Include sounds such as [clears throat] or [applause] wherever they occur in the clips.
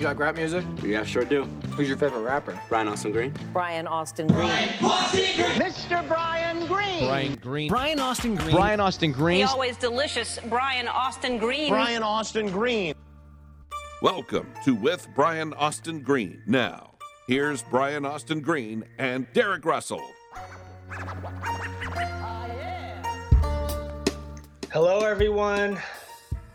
You like rap music? Yeah, sure do. Who's your favorite rapper? Brian Austin Green. Brian Austin Green. Mr. Brian Green. Brian Green. Brian Austin Green. Brian Austin The Green. always delicious Brian Austin Green. Brian Austin Green. Welcome to With Brian Austin Green. Now, here's Brian Austin Green and Derek Russell. Hello, everyone.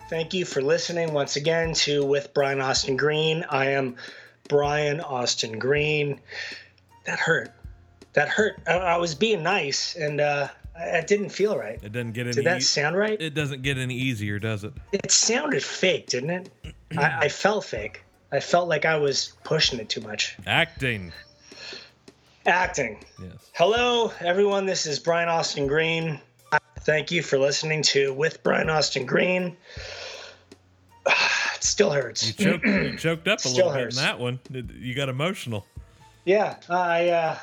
Thank you for listening once again to With Brian Austin Green. I am Brian Austin Green. That hurt. That hurt. I, I was being nice, and uh, it didn't feel right. It doesn't get any. Did that sound right? It doesn't get any easier, does it? It sounded fake, didn't it? I, I felt fake. I felt like I was pushing it too much. Acting. Acting. Yes. Hello, everyone. This is Brian Austin Green. Thank you for listening to With Brian Austin Green. [sighs] It still hurts. You choked, you [clears throat] choked up a Still little bit hurts. in that one. You got emotional. Yeah, I, uh,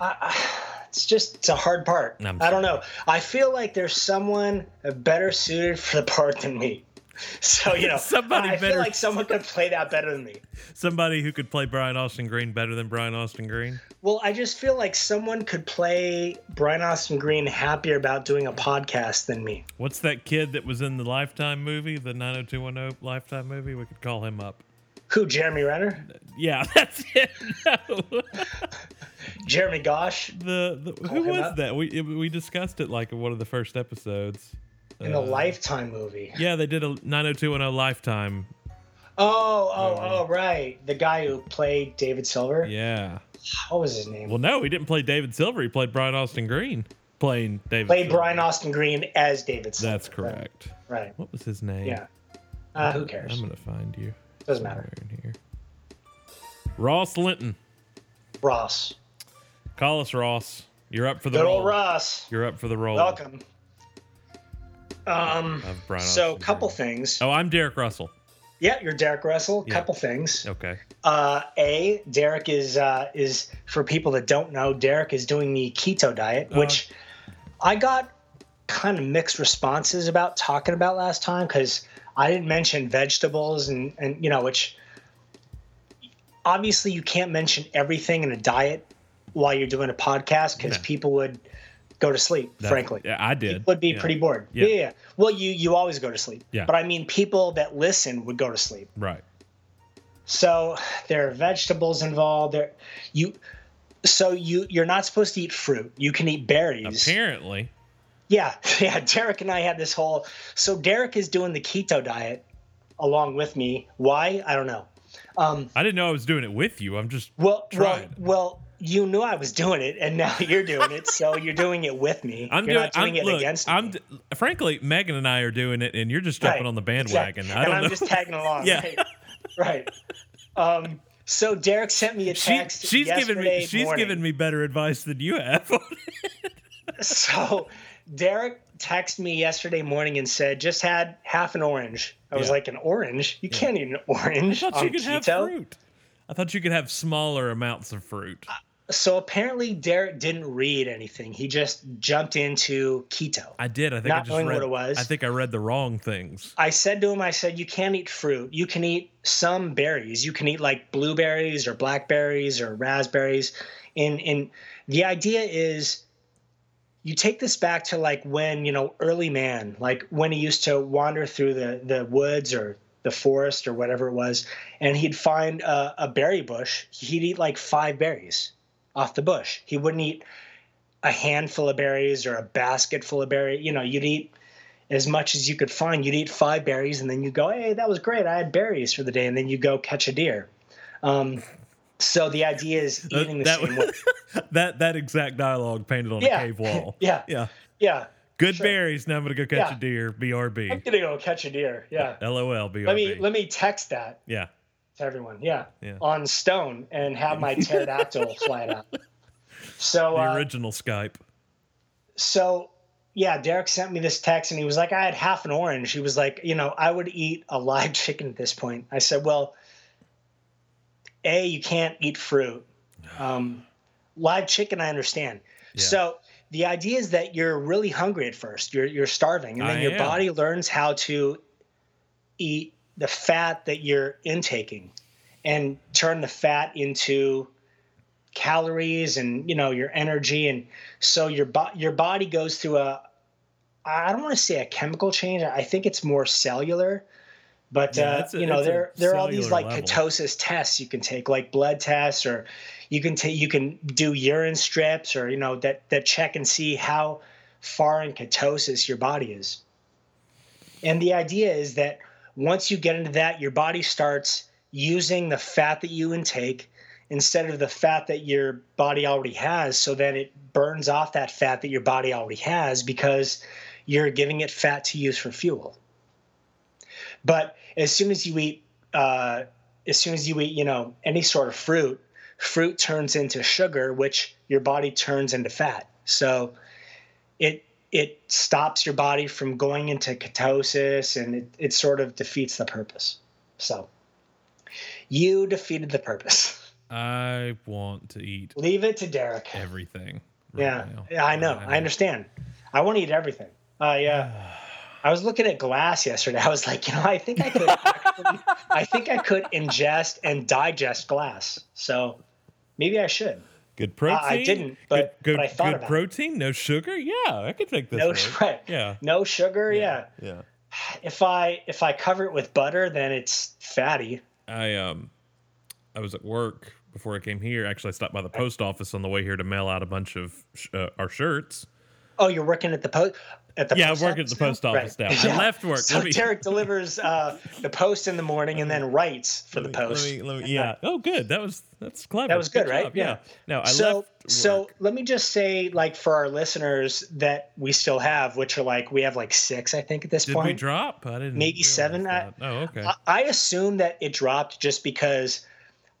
I, I, it's just it's a hard part. I don't know. I feel like there's someone better suited for the part than me. [laughs] So you know, Somebody I better- feel like someone could play that better than me. Somebody who could play Brian Austin Green better than Brian Austin Green. Well, I just feel like someone could play Brian Austin Green happier about doing a podcast than me. What's that kid that was in the Lifetime movie, the 90210 Lifetime movie? We could call him up. Who? Jeremy Renner? Yeah, [laughs] that's it. No. [laughs] Jeremy Gosh The, the who was up? that? We we discussed it like in one of the first episodes. In the Uh, Lifetime movie. Yeah, they did a 90210 Lifetime. Oh, oh, oh, right. The guy who played David Silver. Yeah. What was his name? Well, no, he didn't play David Silver. He played Brian Austin Green, playing David. played Silver. Brian Austin Green as David Silver. That's correct. Right. What was his name? Yeah. Uh, who cares? I'm gonna find you. Doesn't matter. In here. Ross Linton. Ross. Call us Ross. You're up for the Good role. old Ross. You're up for the role. Welcome. Um. So, Austin couple things. Oh, I'm Derek Russell. Yeah, you're Derek Russell. Yeah. Couple things. Okay. Uh, a Derek is uh, is for people that don't know, Derek is doing the keto diet, Uh, which I got kind of mixed responses about talking about last time because I didn't mention vegetables and and you know which obviously you can't mention everything in a diet while you're doing a podcast because No. people would go to sleep. That- frankly, Yeah, I did. People would be Yeah. pretty bored. Yeah. Yeah. Well, you you always go to sleep. Yeah. But I mean, people that listen would go to sleep. Right. So there are vegetables involved. There, you, so you you're not supposed to eat fruit. You can eat berries. Apparently. Yeah, [laughs] yeah. Derek and I had this whole. So Derek is doing the keto diet along with me. Why? I don't know. Um, I didn't know I was doing it with you. I'm just well, well, well. You knew I was doing it, and now you're doing it. So [laughs] you're doing it with me. I'm you're doing, not doing I'm, it look, against me. I'm d- frankly, Megan and I are doing it, and you're just jumping Right, on the bandwagon. exactly. I don't and I'm know. just tagging along. [laughs] Yeah. Right. right. Um, so Derek sent me a she, text. she's given me she's morning. given me better advice than you have. [laughs] So Derek texted me yesterday morning and said, just had half an orange. I was Yeah. like, an orange? You can't eat an I orange thought on you could have fruit. I thought you could have smaller amounts of fruit. So apparently Derek didn't read anything. He just jumped into keto. I did. I think I Not just knowing read. what it was. I think I read the wrong things. I said to him, I said, you can't eat fruit. You can eat some berries. You can eat like blueberries or blackberries or raspberries. And, and the idea is you take this back to like when, you know, early man, like when he used to wander through the, the woods or the forest or whatever it was, and he'd find a, a berry bush, he'd eat like five berries off the bush. He wouldn't eat a handful of berries or a basket full of berries. You know, you'd eat as much as you could find. You'd eat five berries, and then you go, "Hey, that was great! I had berries for the day." And then you go catch a deer. Um, so the idea is eating the that, same way. [laughs] that that exact dialogue painted on Yeah. a cave wall. [laughs] Yeah. Yeah. Yeah, Good Sure. berries. Now I'm gonna go catch Yeah. a deer. BRB. I'm gonna go catch a deer. Yeah. LOL. BRB. Let me let me text that yeah. To everyone. Yeah. Yeah. On Stone and have my pterodactyl [laughs] fly it out. So The uh, original Skype. so yeah, Derek sent me this text and he was like, I had half an orange. He was like, you know, I would eat a live [laughs] chicken at this point. I said, well, A, you can't eat fruit. Um, live chicken, I understand. Yeah. So the idea is that you're really hungry at first. You're you're starving, and then I your am. body learns how to eat the fat that you're intaking and turn the fat into calories and you know your energy and so your bo- your body goes through a I don't want to say a chemical change. I think it's more cellular. But Yeah, uh, a- you know there there are all these like level. ketosis tests you can take, like blood tests, or you can take you can do urine strips, or you know that that check and see how far in ketosis your body is. And the idea is that once you get into that, your body starts using the fat that you intake instead of the fat that your body already has, so that it burns off that fat that your body already has because you're giving it fat to use for fuel. But as soon as you eat, uh, as soon as you eat, you know, any sort of fruit, fruit turns into sugar, which your body turns into fat. So it it stops your body from going into ketosis, and it, it sort of defeats the purpose. So you defeated the purpose. I want to eat Leave it to Derek. everything. right Yeah, now. I know. Right I understand. I want to eat everything. Uh, yeah. I was looking at glass yesterday. I was like, you know, I think I could. Actually, [laughs] I think I could ingest and digest glass. So maybe I should. Good protein. I didn't, but- good, good, but I thought good about it. protein. No sugar. Yeah, I could take this. No, right. [laughs] right. Yeah. No sugar. Yeah. Yeah. If I if I cover it with butter, then it's fatty. I um, I was at work before I came here. Actually, I stopped by the post office on the way here to mail out a bunch of sh- uh, our shirts. Oh, you're working at the post. At the Yeah, post I work at the post office now. I left work. So Let me- [laughs] Derek delivers uh, the post in the morning and then writes for the me- post. Let me, let me, yeah. Oh, good. That was that's clever. That was good, right? job. Yeah. No, I so left. so let me just say like for our listeners that we still have which are like we have like six i think at this did point we drop? I didn't. Maybe realize seven? I- that. oh, okay. I, I assume that it dropped just because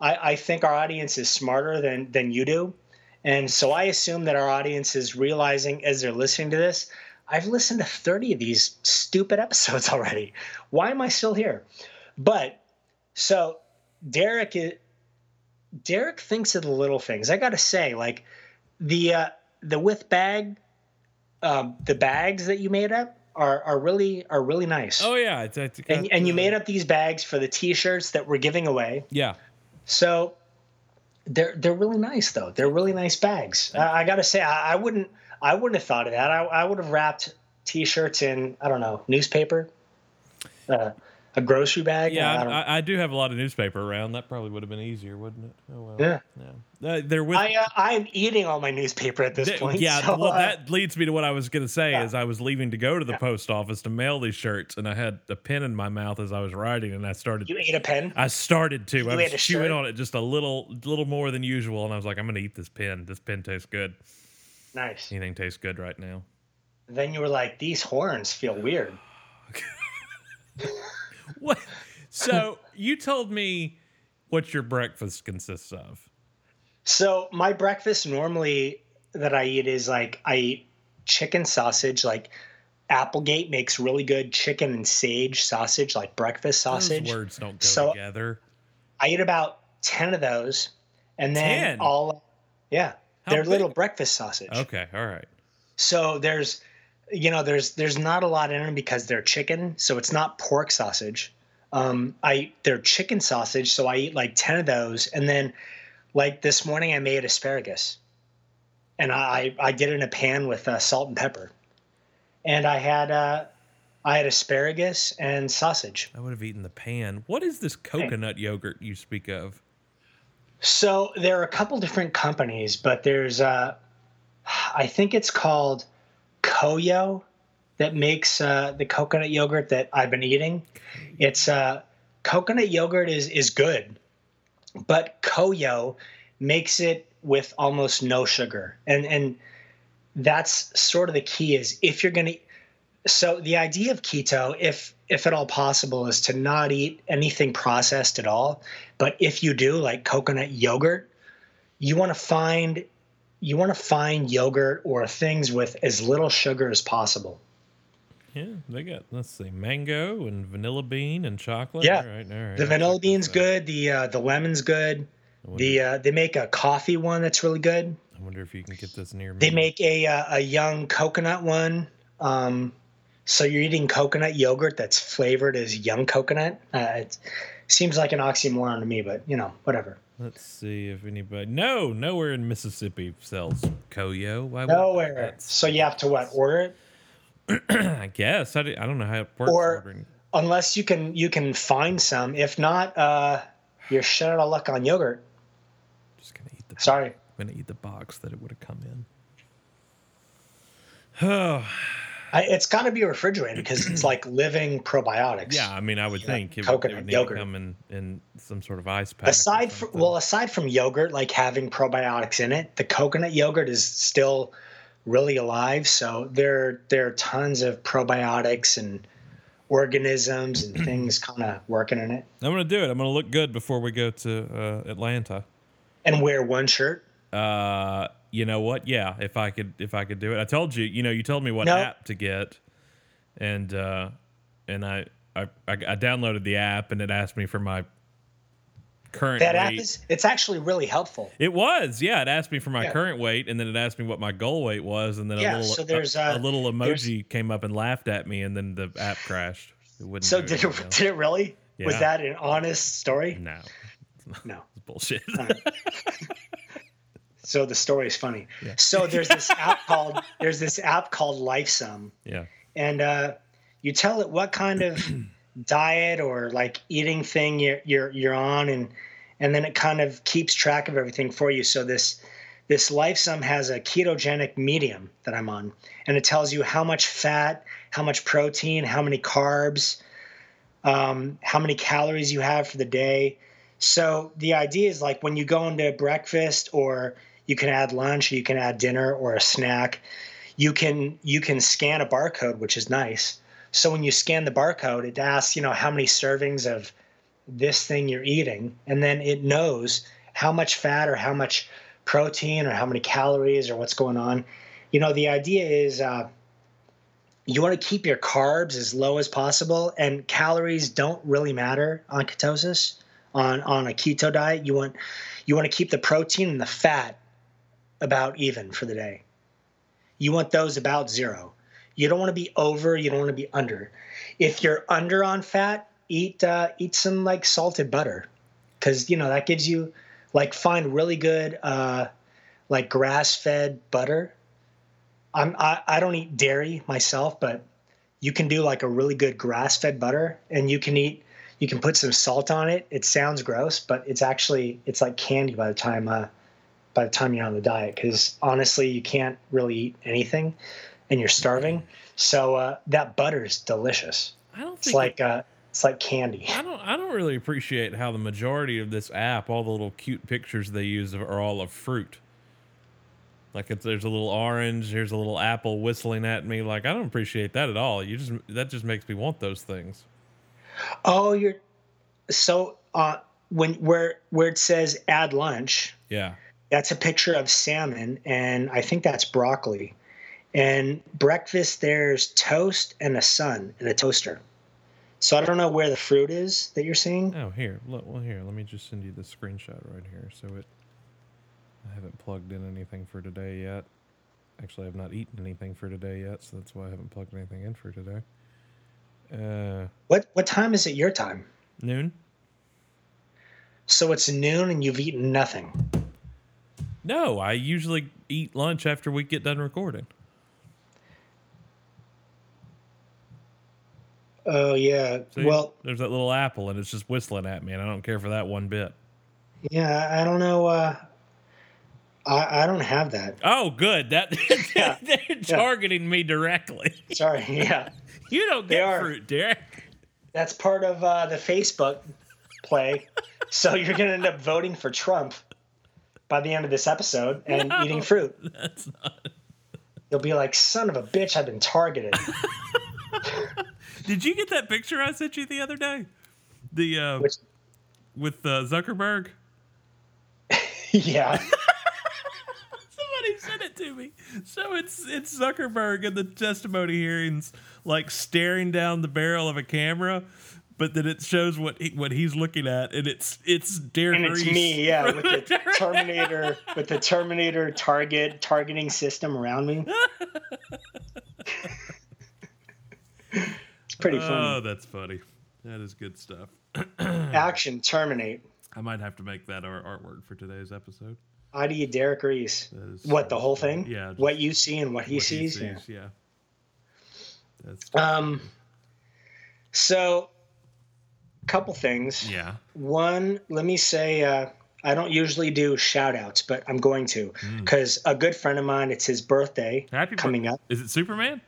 I, I think our audience is smarter than than you do and so i assume that our audience is realizing as they're listening to this i've listened to 30 of these stupid episodes [laughs] already. Why am i still here? But so derek is derek thinks of the little things. I gotta say like the uh the with bag um the bags that you made up are are really are really nice. Oh yeah. It's, it's and, got and you made up these bags for the t-shirts that we're giving away. Yeah. so they're they're really nice though. They're really nice bags. I, I gotta say I, I wouldn't i wouldn't have thought of that i, I would have wrapped t-shirts in i don't know newspaper uh, a grocery bag Yeah, I, I, I, I do have a lot of newspaper around. That probably would have been easier, wouldn't it? Oh well. Yeah. Yeah. Uh, they're with. I, uh, I'm eating all my newspaper at this Th- point. yeah, so, well, uh, that leads me to what I was going to say. Yeah. Is I was leaving to go to the post office to mail these shirts, and I had a pen in my mouth as I was writing, and I started. you ate a pen. I started to. I ate was chewing on it just a little, little more than usual, and I was like, "I'm going to eat this pen. This pen tastes good. Nice. Anything tastes good right now." Then you were like, these horns feel weird. [laughs] What? So you told me what your breakfast consists of. So my breakfast normally that I eat is like I eat chicken sausage. Like Applegate makes really good chicken and sage sausage, like breakfast sausage. Those words don't go So- together. I eat about ten of those, and then 10? all yeah, How they're big? little breakfast sausage. Okay, all right. So there's you know there's there's not a lot in them because they're chicken, so it's not pork sausage. Um, I they're chicken sausage, so I eat like ten of those, and then like this morning I made asparagus, and I I did it in a pan with uh, salt and pepper, and I had uh, I had asparagus and sausage. I would have eaten the pan. What is this coconut yogurt you speak of? So there are a couple different companies, but there's uh, I think it's called COYO that makes uh, the coconut yogurt that I've been eating. It's uh, coconut yogurt is is good, but COYO makes it with almost no sugar, and and that's sort of the key. Is if you're gonna so the idea of keto, if if at all possible, is to not eat anything processed at all. But if you do, like coconut yogurt, you want to find you want to find yogurt or things with as little sugar as possible. Yeah, they got let's see, mango and vanilla bean and chocolate. Yeah. all right, all right. The vanilla bean's good. The uh, the lemon's good. Wonder, The uh, they make a coffee one that's really good. I wonder if you can get this near me. They make a uh, a young coconut one. Um, So you're eating coconut yogurt that's flavored as young coconut. Uh, it seems like an oxymoron to me, but you know, whatever. Let's see if anybody. No, nowhere in Mississippi sells COYO. Why Nowhere. that's- So you have to what order it, [clears throat] I guess I, do, I don't know how it works. Or- ordering. unless you can you can find some. If not, uh, you're shut out of luck on yogurt. Just gonna eat the. Sorry. I'm gonna eat the box that it would have come in. Oh [sighs] [sighs] I, it's got to be refrigerated because it's [clears throat] like living probiotics. yeah, I mean, I would Yeah, think it, would- it coconut would yogurt. to come in in some sort of ice pack. Aside from well, aside from yogurt, like having probiotics in it, the coconut yogurt is still really alive. So there there are tons of probiotics and organisms and [clears throat] things kind of working in it. I'm gonna do it. I'm gonna look good before we go to uh, Atlanta. And wear one shirt. Uh, you know what? Yeah, if I could, if I could do it. I told you. You know, you told me what No. app to get, and uh, and I, I I I downloaded the app, and it asked me for my current That app is it's actually really helpful. It was, yeah. It asked me for my Yeah. current weight, and then it asked me what my goal weight was, and then Yeah, a little, so there's, a, uh, a little emoji came up and laughed at me, and then the app crashed. It wouldn't. So did it, else. did it really? Was that an honest story? No, No. [laughs] it's bullshit. [laughs] So the story is funny. Yeah. So there's this [laughs] app called there's this app called Lifesum, yeah. and uh, you tell it what kind of [clears throat] diet or like eating thing you're you're you're on, and and then it kind of keeps track of everything for you. So this this Lifesum has a ketogenic medium that I'm on, and it tells you how much fat, how much protein, how many carbs, um, how many calories you have for the day. So the idea is like when you go into breakfast or you can add lunch, you can add dinner or a snack, you can you can scan a barcode, which is nice. So when you scan the barcode, it asks, you know, how many servings of this thing you're eating, and then it knows how much fat or how much protein or how many calories or what's going on. You know, the idea is uh, you want to keep your carbs as low as possible, and calories don't really matter on ketosis. On on a keto diet, you want you want to keep the protein and the fat about even for the day. You want those about zero. You don't want to be over. You don't want to be under. If you're under on fat, eat uh, eat some like salted butter, because you know that gives you like find really good uh, like grass fed butter. I'm I, I don't eat dairy myself, but you can do like a really good grass fed butter, and you can eat you can put some salt on it. It sounds gross, but it's actually it's like candy by the time uh, by the time you're on the diet. Because honestly, you can't really eat anything, and you're starving. So uh, that butter is delicious. I don't It's like uh, it's like candy. I don't I don't really appreciate how the majority of this app, all the little cute pictures they use are all of fruit. Like if there's a little orange, here's a little apple whistling at me. Like I don't appreciate that at all. You just that just makes me want those things. Oh, you're so uh, when where where it says add lunch, Yeah. That's a picture of salmon, and I think that's broccoli. And breakfast, there's toast and a sun and a toaster. So I don't know where the fruit is that you're seeing. Oh, here. Look, well, here. Let me just send you the screenshot right here. So it. I haven't plugged in anything for today yet. Actually, I've not eaten anything for today yet, so that's why I haven't plugged anything in for today. Uh, What what time is it your time? noon. So it's noon and you've eaten nothing. No, I usually eat lunch after we get done recording. Oh yeah. See? Well, there's that little apple, and it's just whistling at me, and I don't care for that one bit. yeah. I don't know. Uh, I I don't have that. Oh, good. That [laughs] Yeah. they're targeting me directly. Sorry. Yeah. [laughs] you don't get are. fruit, Derek. That's part of uh, the Facebook play. so you're going to end up voting for Trump by the end of this episode and No. eating fruit. [laughs] That's not. You'll be like, son of a bitch, I've been targeted. [laughs] Did you get that picture I sent you the other day? The uh, Which, with uh, Zuckerberg. [laughs] yeah. Somebody sent it to me. So it's it's Zuckerberg in the testimony hearings, like staring down the barrel of a camera, but then it shows what he, what he's looking at, and it's it's Derek And it's Reese me, yeah, with the [laughs] Terminator, with the Terminator target targeting system around me. It's [laughs] pretty funny. Oh, that's funny. That is good stuff. [clears throat] Action, terminate. I might have to make that our artwork for today's episode. Eye do you, Derek Reese. What the whole thing? Yeah. What you see and what he what sees. Yeah. Yeah. That's Um. So, couple things. yeah. One, let me say, uh, I don't usually do shout outs, but I'm going to because a good friend of mine, it's his birthday Hmm. Happy coming up Is it Superman?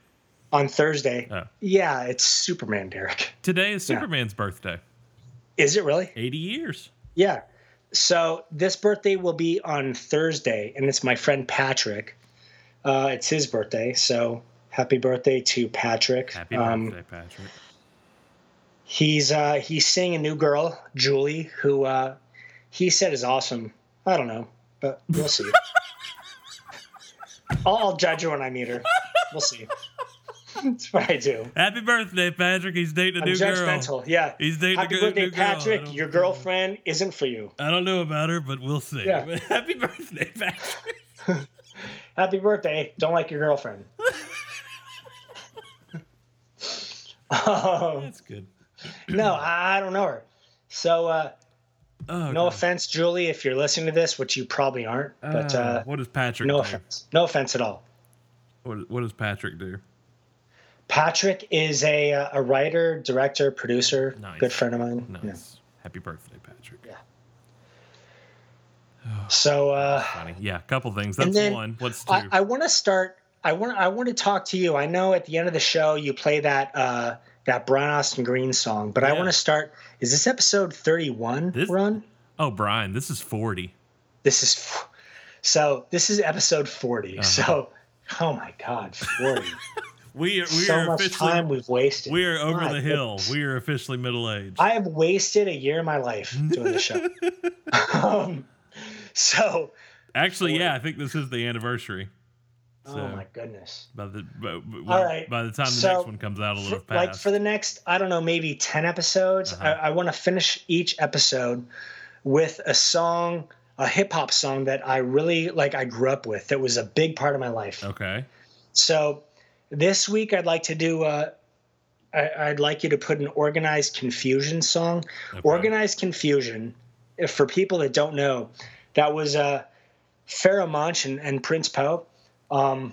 on Thursday. Oh. Yeah, it's Superman, Derek. Today is Yeah. Superman's birthday. Is it really? 80 years. Yeah. So this birthday will be on Thursday, and it's my friend Patrick. Uh, it's his birthday, so happy birthday to Patrick. Happy Um, birthday, Patrick. He's uh, he's seeing a new girl, Julie, who uh, he said is awesome. I don't know, but we'll see. [laughs] I'll, I'll judge her when I meet her. We'll see. That's what I do. Happy birthday, Patrick. He's dating a I'm new judgmental. girl. Yeah. He's dating a Happy good- birthday, new girl. Patrick. don't- Your girlfriend isn't for you. I don't know about her, but we'll see. Yeah. But [laughs] happy birthday, Patrick. [laughs] Happy birthday. Don't like your girlfriend. um, That's good. No, I don't know her. So, uh, Oh, no God. offense, Julie, if you're listening to this, which you probably aren't. But Uh, uh, what does Patrick no do? offense. No offense at all. What, what does Patrick do? Patrick is a uh, a writer, director, producer, Nice. good friend of mine. Nice. Yeah. Happy birthday, Patrick. Yeah. So uh, [sighs] Funny. Yeah, a couple things. That's then one. What's 2 I, I want to start. I want. I want to talk to you. I know at the end of the show you play that uh, that Brian Austin Green song, but I want to start. Is this episode thirty one? This- Run. oh, Brian, this is 40. This is so. This is episode 40 Uh-huh. So, oh my God, forty! [laughs] We are, we so are much time we've wasted. we are over the hill. We are officially middle aged. I have wasted a year of my life doing the show. [laughs] [laughs] um, so, Actually, yeah, I think this is the anniversary. Oh my goodness. by the by, by- All right. by the time the So, next one comes out, it'll For- have like for the next, I don't know, maybe ten episodes. Uh-huh. I, I want to finish each episode with a song, a hip hop song that I really like. I grew up with. That was a big part of my life. okay. So this week I'd like to do a. I, I'd like you to put an Organized Konfusion song. Okay. Organized Konfusion, if for people that don't know, that was uh, Pharoahe Monch and, and Prince Po. Um,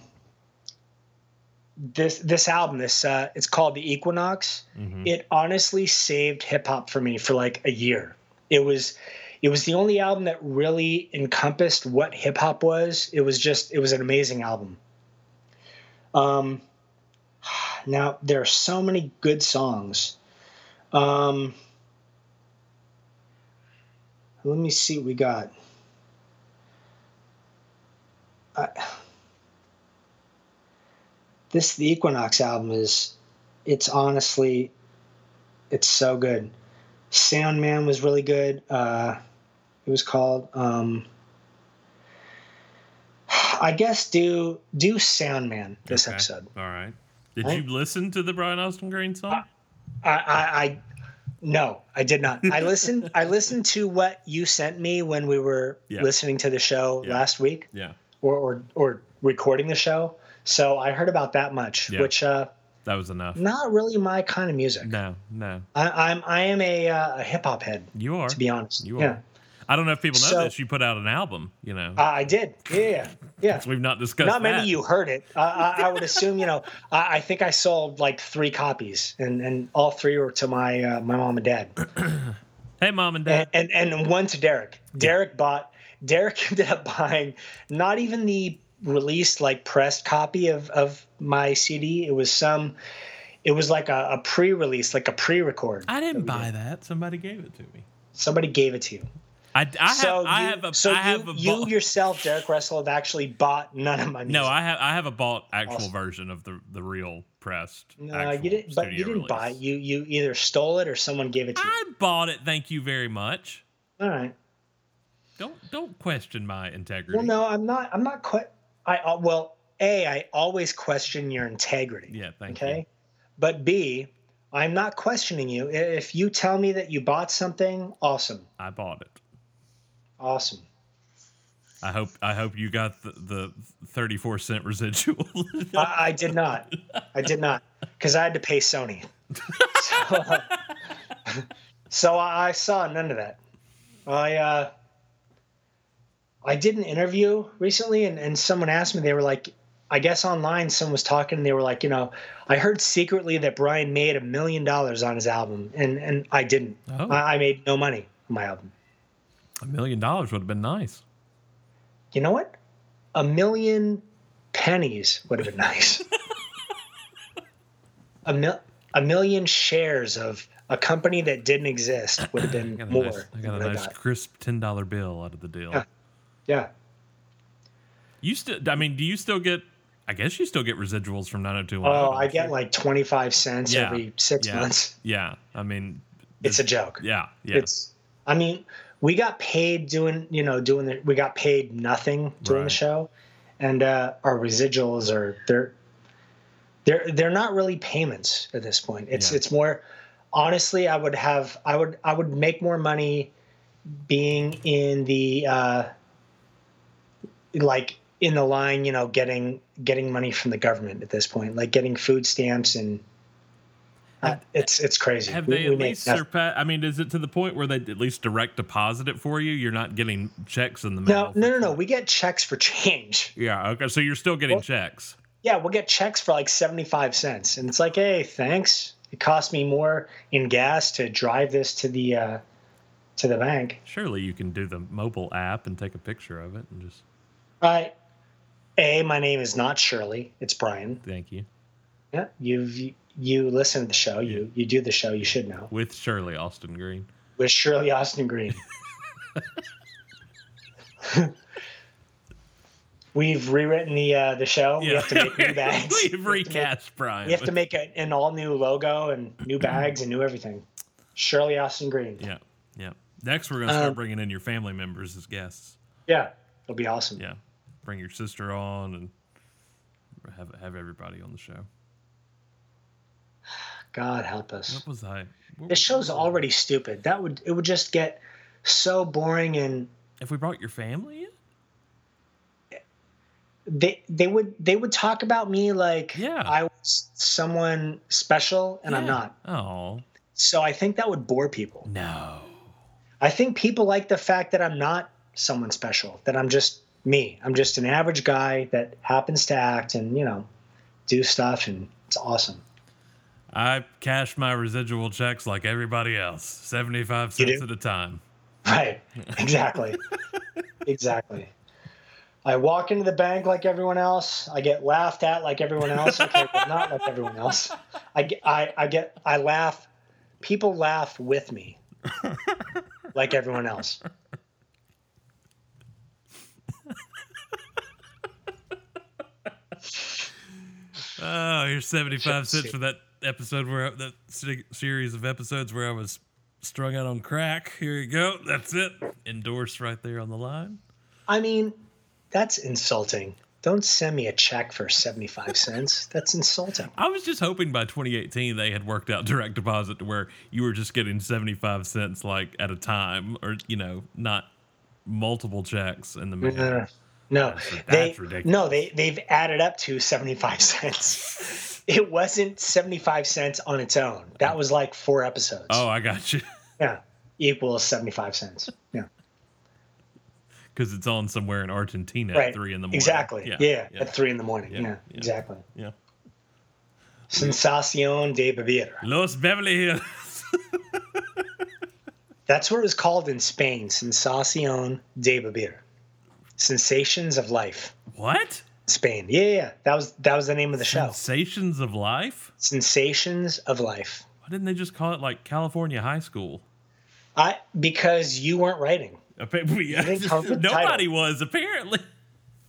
this this album, this uh, it's called the Equinox. Mhm. It honestly saved hip hop for me for like a year. It was it was the only album that really encompassed what hip hop was. It was just it was an amazing album. Um, now there are so many good songs. Um, let me see what we got. I, this the Equinox album is it's honestly it's so good. Sound Man was really good. Uh, it was called. Um, I guess do do Sound Man this Okay. episode. All right. Did Right? you listen to the Brian Austin Green song? I, I, I no, I did not. I listened. I listened to what you sent me when we were Yeah. listening to the show Yeah. last week, yeah. or, or or recording the show. So I heard about that much, Yeah. which uh, That was enough. not really my kind of music. No, no. I, I'm I am a, uh, a hip hop head, You are. to be honest. You yeah, are. I don't know if people know So- this. You put out an album, you know. I did. Yeah, yeah, yeah. We've not discussed Not many that. of you heard it. Uh, I, I would assume, you know, I, I think I sold like three copies, and, and all three were to my uh, my mom and dad. [clears throat] Hey, mom and dad. and, and and one to Derek. Derek bought. Derek [laughs] ended up buying not even the released like pressed copy of of my CD. It was some. It was like a, a pre-release, like a pre-record. I didn't buy that. Somebody gave it to me. Somebody gave it to you. I, I have. so I you, have a. so I you, have a. you yourself, Derek Russell, have actually bought none of my music. no, I have. I have a bought actual Awesome. version of the the real pressed. No, you didn't. But you didn't buy. it. You you either stole it or someone gave it to you. I bought it. Thank you very much. All right. Don't don't question my integrity. Well, no, I'm not. I'm not quite. I uh, well, a I always question your integrity. Yeah, thank okay? you. But B, I'm not questioning you. If you tell me that you bought something, awesome. I bought it. Awesome. I hope I hope you got the, the 34 cent residual. [laughs] I, I did not. I did not. Because I had to pay Sony. [laughs] so, uh, [laughs] so I saw none of that. I uh, I did an interview recently, and, and someone asked me. They were like, I guess online, someone was talking, and they were like, you know, I heard secretly that Brian made a million dollars on his album, and and I didn't. Oh. I, I made no money on my album. A million dollars would have been nice. You know what? A million pennies would have been nice. [laughs] a mil- a million shares of a company that didn't exist would have been a more. nice, I got a what I nice got. crisp ten dollar bill out of the deal. Yeah. Yeah. You still? I mean, do you still get? I guess you still get residuals from 90210. Oh, don't I get you? like 25 cents Yeah. every six yeah. months. [laughs] Yeah, I mean, It's a joke. yeah, yeah. It's, I mean, we got paid doing, you know, doing the, we got paid nothing doing Right. the show. And uh, our residuals are, they're, they're, they're not really payments at this point. It's, Yeah. it's more, honestly, I would have, I would, I would make more money being in the, uh, like in the line, you know, getting, getting money from the government at this point, like getting food stamps and, uh, it's it's crazy. Have We- they at least surpassed? I mean, is it to the point where they at least direct deposit it for you? You're not getting checks in the mail. No, no, no, no. We get checks for change. Yeah. Okay. So you're still getting Well- checks. Yeah, we'll get checks for like 75 cents. And it's like, hey, thanks. It cost me more in gas to drive this to the uh, to the bank. Surely you can do the mobile app and take a picture of it and just I A, my name is not Shirley. It's Brian. thank you Yeah. You've you listen to the show. You you do the show, you should know. with Shirley Austin Green. With Shirley Austin Green. [laughs] We've rewritten the uh, the show. We have to make new [laughs] bags. We've We to make- recast Brian. We have to make a, an all new logo and new bags and new everything. Shirley Austin Green. Yeah. Yeah. Next, we're gonna start Um, bringing in your family members as guests. Yeah, it'll be awesome. Yeah. Bring your sister on and have have everybody on the show. God help us. What was I? what This show's already stupid. That would it would just get so boring and If we brought your family in, they they would they would talk about me like Yeah. I was someone special and I'm not. Oh So I think that would bore people. no. I think people like the fact that I'm not someone special, that I'm just me. I'm just an average guy that happens to act and, you know, do stuff and it's awesome. I cash my residual checks like everybody else, seventy-five cents at a time. Right. [laughs] Exactly. exactly. I walk into the bank like everyone else. I get laughed at like everyone else. Okay, but [laughs] not like everyone else. I, get- I, I get, I laugh. People laugh with me [laughs] like everyone else. Oh, here's seventy-five cents for that episode where that series of episodes where I was strung out on crack. Here you go. That's it. Endorsed right there on the line. I mean, that's insulting. Don't send me a check for 75 cents. That's insulting. I was just hoping by 2018 they had worked out direct deposit to where you were just getting 75 cents like at a time, or you know, not multiple checks in the mail. No, That's- they, ridiculous. No, they they've added up to 75 cents. [laughs] it wasn't 75 cents on its own. That was like four episodes. Oh, I got you. yeah, equals 75 cents. Yeah, Because it's on somewhere in Argentina right. at three in the morning. Exactly. Yeah, yeah. at three in the morning. Yeah, Yeah, yeah. exactly. Yeah. Sensacion de vivir. Los Beverly Hills. [laughs] That's what it was called in Spain. Sensacion de vivir. Sensations of life. What? Spain. Yeah, yeah, yeah. That was that was the name of the show. Sensations of Life? Sensations of life. Why didn't they just call it like California High School? I because you weren't writing. Appa- [laughs] didn't come with Nobody title. was, apparently.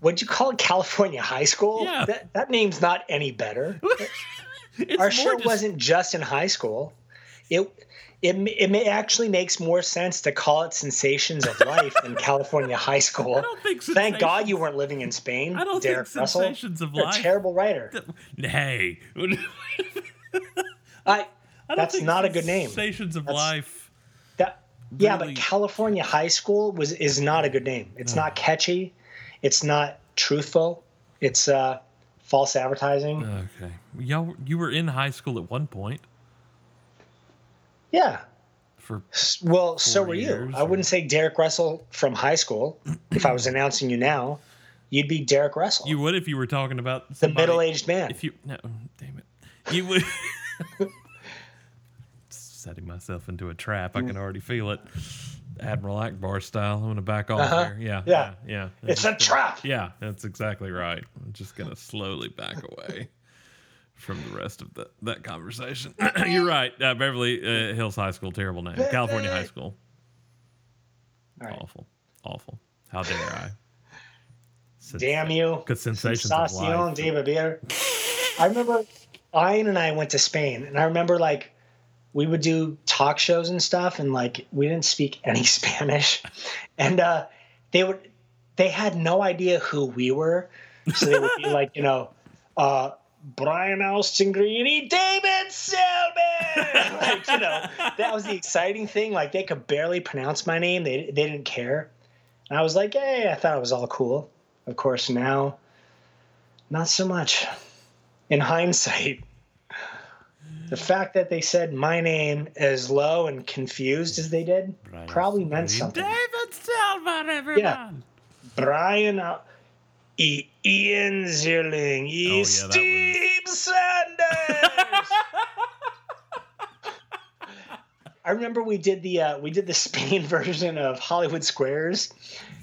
What'd you call it? California High School? Yeah. That, that name's not any better. [laughs] Our show just- wasn't just in high school. It it it may, actually makes more sense to call it Sensations of Life than [laughs] California High School. I don't think Thank God you weren't living in Spain. I don't Derek think Russell. Sensations of Life. a terrible writer. Hey. [laughs] I, I don't That's not a good name. Sensations of That's- Life. that yeah, but California High School was is not a good name. It's not catchy. It's not truthful. It's uh, false advertising. Okay. Y'all, you were in high school at one point. Yeah. For Well, so were you. I or- wouldn't say Derek Russell from high school. if I was announcing you now, you'd be Derek Russell, you would if you were talking about the middle-aged man. If you no, damn it, you would. [laughs] Setting myself into a trap. I can already feel it. Admiral Ackbar style. I'm gonna back off Uh-huh. here. Yeah, Yeah. yeah. I'm It's a gonna- trap. Yeah, that's exactly right. I'm just gonna slowly back away from the rest of the, that conversation. [clears throat] [clears throat] You're right. Uh, Beverly uh, Hills High School, terrible name. California High School, right. awful, awful. How dare I? Sens- Damn you. Good sensations of life. de beber. I remember Ian and I went to Spain, and I remember like we would do talk shows and stuff, and like we didn't speak any [laughs] Spanish, and uh, they would they had no idea who we were, so they would be like, you know, uh, Brian Austin Greeny, David Selby, [laughs] like you know, that was the exciting thing. Like they could barely pronounce my name; they they didn't care, and I was like, hey, I thought it was all cool. Of course, now not so much. In hindsight, the fact that they said my name as low and confused as they did Brian probably Austin meant something. David Silver, everyone. Brian, uh, e- Ian Ziering, E. Oh, yeah, Steve Sanders. I remember we did the uh, we did the Spain [laughs] version of Hollywood Squares,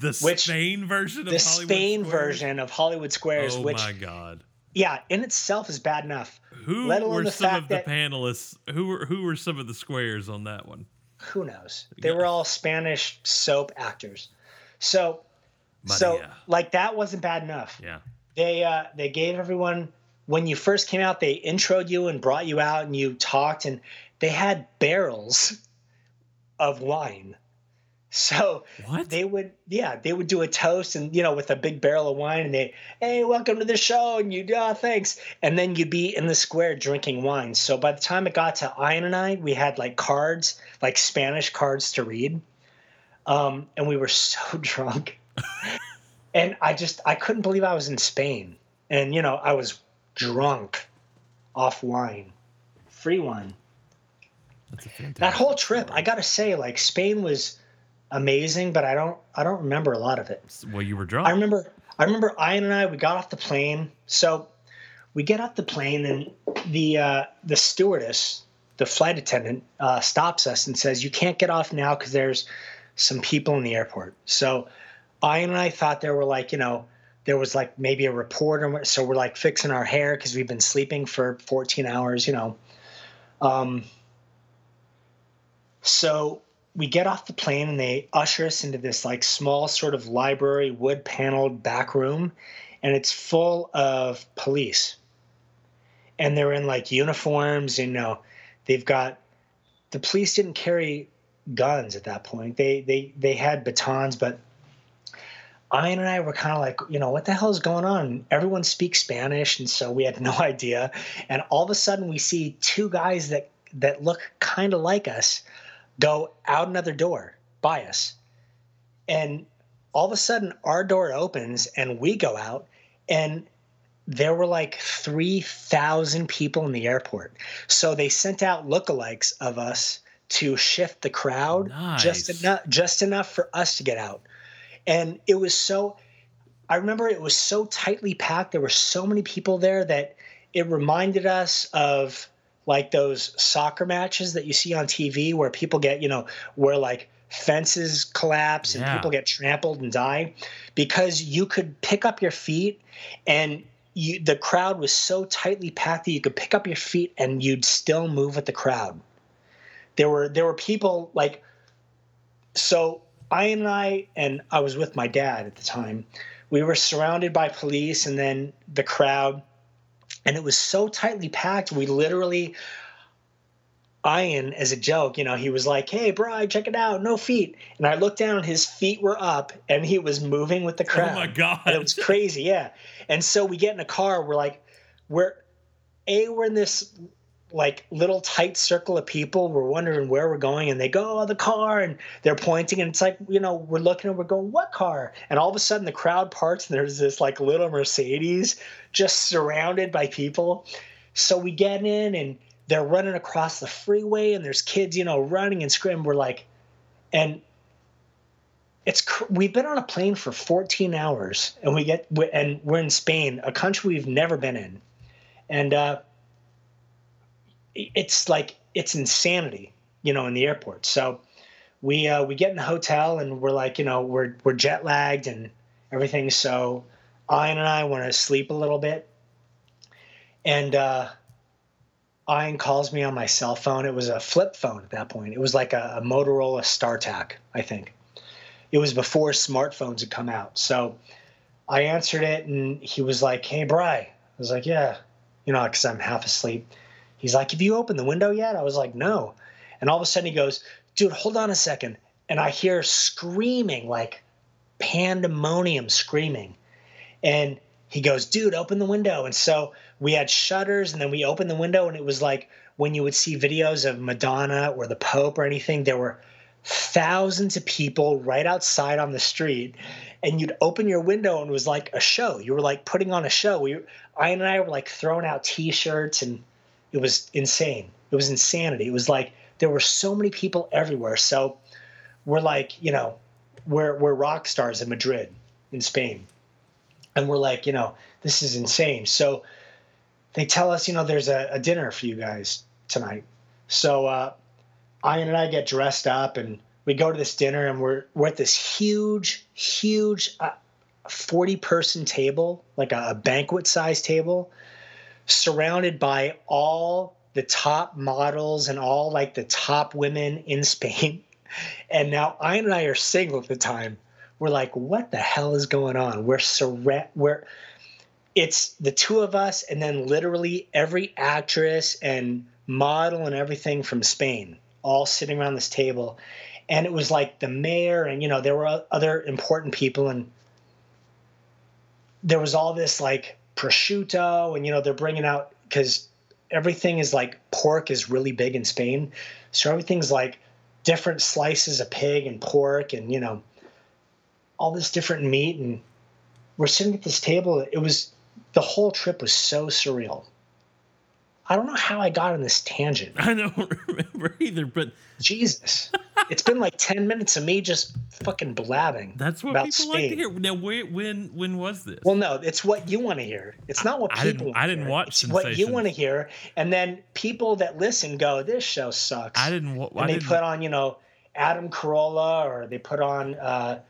The Which- Spain version of the Hollywood Spain Squares? version of Hollywood Squares, Oh which my god! yeah, in itself is bad enough. Who Let alone were the some fact of the that- panelists? Who were who were some of the squares on that one? who knows? They Yeah. were all Spanish soap actors. So so like that wasn't bad enough. Yeah, They uh they gave everyone when you first came out, they introed you and brought you out and you talked and they had barrels of wine. So what? they would yeah, they would do a toast and you know with a big barrel of wine and they hey welcome to the show and you oh thanks and then you'd be in the square drinking wine. So by the time it got to Ian and I, we had like cards, like Spanish cards to read. Um, and we were [laughs] so drunk. [laughs] and I just I couldn't believe I was in Spain. And you know, I was drunk off wine. Free wine. That's a fantastic That whole trip. I gotta say, like Spain was amazing, but I don't I don't remember a lot of it. Well, you were drunk. I remember I remember Ian and I we got off the plane. So we get off the plane and the uh, the stewardess, the flight attendant, uh, stops us and says, "You can't get off now because there's some people in the airport." So Ian and I thought there were like you know there was like maybe a reporter, so we're like fixing our hair because we've been sleeping for 14 hours, you know. Um, so we get off the plane and they usher us into this like small sort of library wood paneled back room and it's full of police. And they're in like uniforms you know. They've got the police didn't carry guns at that point. They they they had batons but Ian and I were kind of like, you know, what the hell is going on? Everyone speaks Spanish, and so we had no [laughs] idea. And all of a sudden, we see two guys that that look kind of like us go out another door by us. And all of a sudden, our door opens and we go out, and there were like 3,000 people in the airport. So they sent out lookalikes of us to shift the crowd just enough just enough for us to get out. And it was so I remember it was so tightly packed. There were so many people there that it reminded us of like those soccer matches that you see on TV where people get, you know, where like fences collapse and Yeah. people get trampled and die because you could pick up your feet and you, the crowd was so tightly packed that you could pick up your feet and you'd still move with the crowd. There were there were people like so Ian and I and I was with my dad at the time. We were surrounded by police and then the crowd and it was so tightly packed we literally Ian, as a joke, you know, he was like, "Hey, Bri, check it out, no feet." And I looked down, his feet were up, and he was moving with the crowd. Oh my god! And it was crazy, yeah. And so we get in a car. We're like, we're a we're in this like little tight circle of people. We're wondering where we're going, and they go, "Oh, the car!" And they're pointing, and it's like you know, we're looking and we're going, "What car?" And all of a sudden, the crowd parts, and there's this like little Mercedes just surrounded by people. So we get in, and they're running across the freeway and there's kids, you know, running and screaming. We're like, and it's we've been on a plane for 14 hours and we get and we're in Spain, a country we've never been in, and uh, it's like it's insanity, you know, in the airport. So we uh, we get in the hotel and we're like, you know, we're we're jet lagged and everything. So Ian and I want to sleep a little bit, and uh, Ian calls me on my cell phone. It was a flip phone at that point. It was like a, a Motorola StarTAC, I think. It was before smartphones had come out. So I answered it, and he was like, "Hey, Bry." I was like, "Yeah," you know, because I'm half asleep. He's like, "Have you opened the window yet?" I was like, "No." And all of a sudden, he goes, "Dude, hold on a second. And I hear screaming, like pandemonium screaming, and he goes, "Dude, open the window." And so we had shutters and then we opened the window and it was like when you would see videos of Madonna or the Pope or anything, there were thousands of people right outside on the street and you'd open your window and it was like a show. You were like putting on a show. We Ian and I were like throwing out t-shirts and it was insane. It was insanity. It was like there were so many people everywhere. So we're like, you know, we're we're rock stars in Madrid, in Spain. And we're like, you know, this is insane. So they tell us, you know, there's a, a dinner for you guys tonight. So uh, Ian and I get dressed up and we go to this dinner and we're we're at this huge, huge, uh, forty person table, like a, a banquet size table, surrounded by all the top models and all like the top women in Spain. [laughs] And now Ian and I are single at the time. We're like, what the hell is going on? We're surra- we're it's the two of us and then literally every actress and model and everything from Spain all sitting around this table and it was like the mayor and you know there were other important people and there was all this like prosciutto and you know they're bringing out because everything is like pork is really big in Spain so everything's like different slices of pig and pork and you know all this different meat and we're sitting at this table it was the whole trip was so surreal. I don't know how I got on this tangent. I don't [laughs] remember either, but Jesus, it's been like ten minutes of me just fucking blabbing. That's what about people Spain. like to hear. Now, where, when when was this? Well, no, it's what you want to hear. It's not what I people. didn't- I didn't watch It's what you want to hear, and then people that listen go, "This show sucks." I didn't. wa- I and they didn't. put on, you know, Adam Carolla, or they put on uh,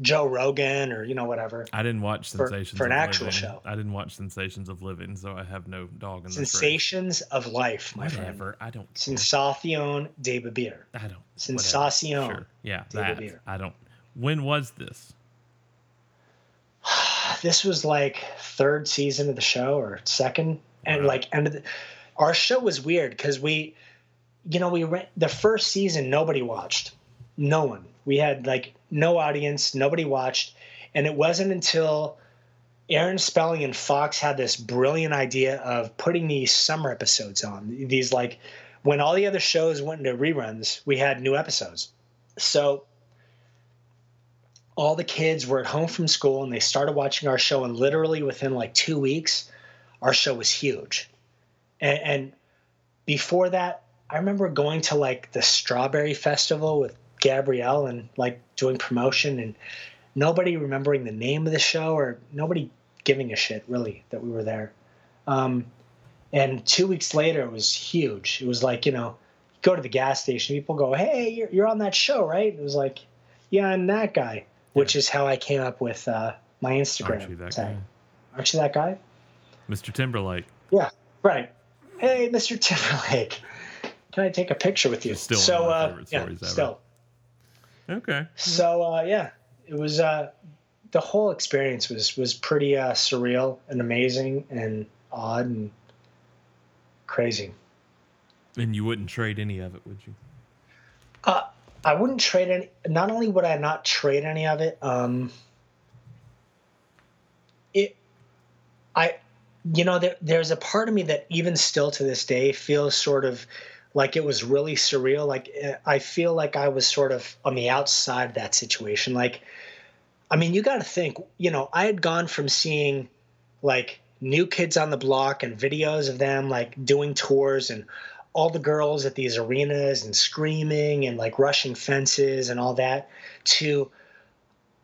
Joe Rogan, or you know, whatever. I didn't watch for- Sensations for an of actual Living. show. I didn't watch Sensations of Living, so I have no dog in. Sensations of life, my friend. Whatever. I don't. Sensación de beber. I don't. Sensación. Sure. Yeah. de That. beber. I don't. When was this? [sighs] this was like third season of the show or second and like end of the, our show was weird because we you know we ran the first season nobody watched no one we had like no audience nobody watched. And it wasn't until aaron spelling and fox had this brilliant idea of putting these summer episodes on these like when all the other shows went into reruns we had new episodes. So all the kids were at home from school and they started watching our show and literally within like two weeks our show was huge. And, and before that i remember going to like the strawberry festival with gabrielle and like doing promotion and nobody remembering the name of the show or nobody giving a shit really that we were there um, and two weeks later it was huge it was like you know go to the gas station people go hey you're, you're on that show right it was like yeah i'm that guy which is how i came up with uh, my instagram Aren't you that tag. guy? aren't you that guy Mr. Timberlake. yeah right hey mr timberlake can i take a picture with you It's still so one of my uh, yeah, ever. still Okay. so uh, yeah it was uh, the whole experience was was pretty uh, surreal and amazing and odd and crazy And you wouldn't trade any of it, would you? Uh, I wouldn't trade any. Not only would I not trade any of it, um, it, I, you know, there, there's a part of me that even still to this day feels sort of like it was really surreal. Like eh, I feel like I was sort of on the outside of that situation. Like, I mean, you got to think. You know, I had gone from seeing like new kids on the block and videos of them like doing tours and all the girls at these arenas and screaming and like rushing fences and all that to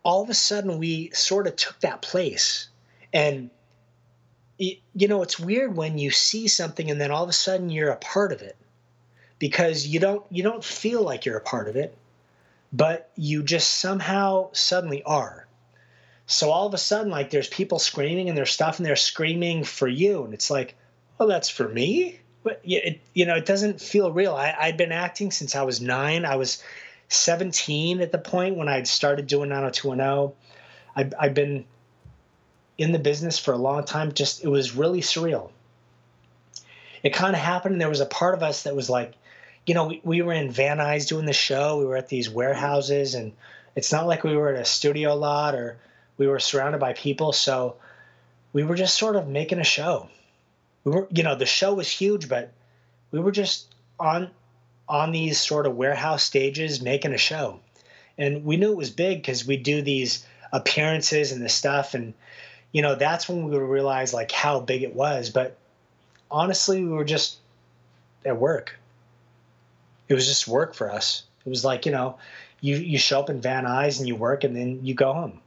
all of a sudden we sort of took that place and you know it's weird when you see something and then all of a sudden you're a part of it because you don't you don't feel like you're a part of it but you just somehow suddenly are. So all of a sudden like there's people screaming and there's stuff and they're screaming for you. And it's like oh that's for me? But it, you know it doesn't feel real. I, i'd been acting since i was nine. I was 17 at the point when i'd started doing 90210 I'd, I'd been in the business for a long time. Just it was really surreal. It kind of happened and there was a part of us that was like you know we, we were in van nuys doing the show. We were at these warehouses and it's not like we were at a studio lot or we were surrounded by people. So we were just sort of making a show. We were you know the show was huge but we were just on on these sort of warehouse stages making a show. And we knew it was big because we do these appearances and the stuff. And you know, that's when we would realize like how big it was. But honestly, we were just at work. It was just work for us. It was like, you know, you, you show up in Van Nuys and you work and then you go home.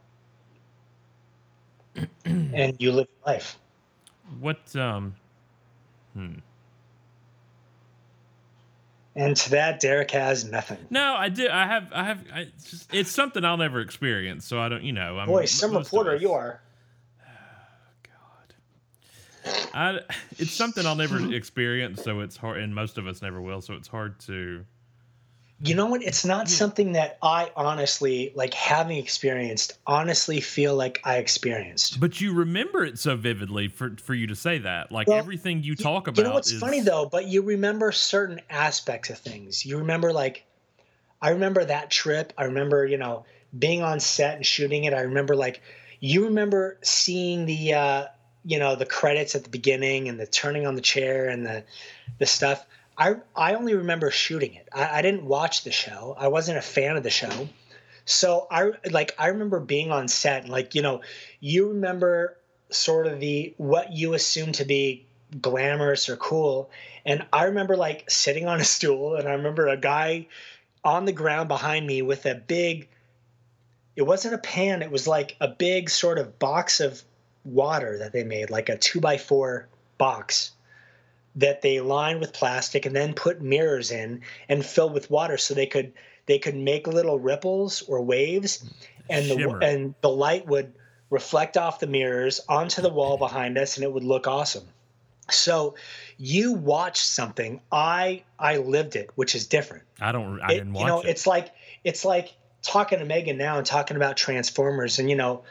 [clears throat] and you live life. What um hmm. And to that, Derek has nothing. No, I do. I have. I have. I, it's, just, it's something I'll never experience. So I don't. You know. I'm, Boy, some reporter you are. I, it's something I'll never experience, so it's hard, and most of us never will. So it's hard to. You know what? It's not something that I honestly, like having experienced, honestly feel like I experienced. But you remember it so vividly for for you to say that, like well, everything you talk about. You know what's is... funny though? But you remember certain aspects of things. You remember like, I remember that trip. I remember you know being on set and shooting it. I remember like, you remember seeing the. uh you know the credits at the beginning and the turning on the chair and the the stuff i i only remember shooting it. I, I, didn't watch the show. I wasn't a fan of the show. So i like i remember being on set and like you know you remember sort of the what you assume to be glamorous or cool. And i remember like sitting on a stool and i remember a guy on the ground behind me with a big it wasn't a pan. It was like a big sort of box of water that they made, like a two by four box that they lined with plastic and then put mirrors in and filled with water so they could they could make little ripples or waves and Shimmer. the and the light would reflect off the mirrors onto the wall behind us and it would look awesome. So you watched something, I I lived it, which is different. I don't I didn't watch you know, it. It's like it's like talking to Megan now and talking about Transformers and you know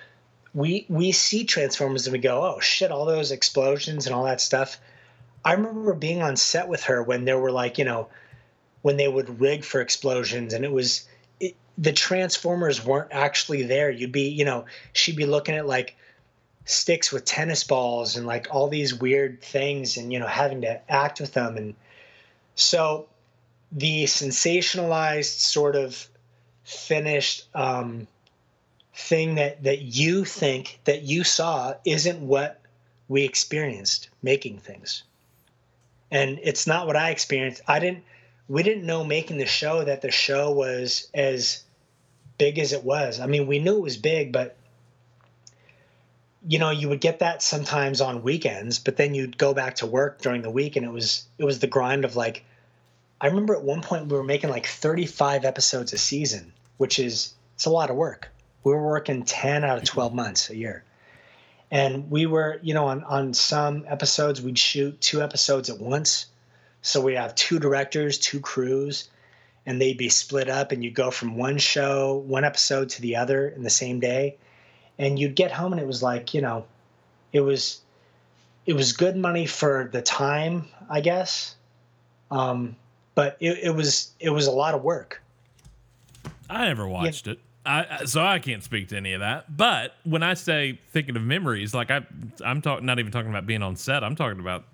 we we see Transformers and we go, oh shit, all those explosions and all that stuff. I remember being on set with her when there were like, you know, when they would rig for explosions and it was it, the Transformers weren't actually there. You'd be, you know, she'd be looking at like sticks with tennis balls and like all these weird things and you know having to act with them and so the sensationalized sort of finished um, thing that that you think that you saw isn't what we experienced making things. And it's not what i experienced. I didn't we didn't know making the show that the show was as big as it was. I mean we knew it was big but you know you would get that sometimes on weekends but then you'd go back to work during the week and it was it was the grind of like i remember at one point we were making like 35 episodes a season which is it's a lot of work we were working 10 out of 12 months a year. And we were you know on, on some episodes we'd shoot two episodes at once. So we have two directors two crews and they'd be split up and you'd go from one show one episode to the other in the same day. And you'd get home and it was like you know it was it was good money for the time i guess. Um, but it, it was it was a lot of work. I never watched it I, so I can't speak to any of that. But when I say thinking of memories, like I, I'm talking not even talking about being on set. I'm talking about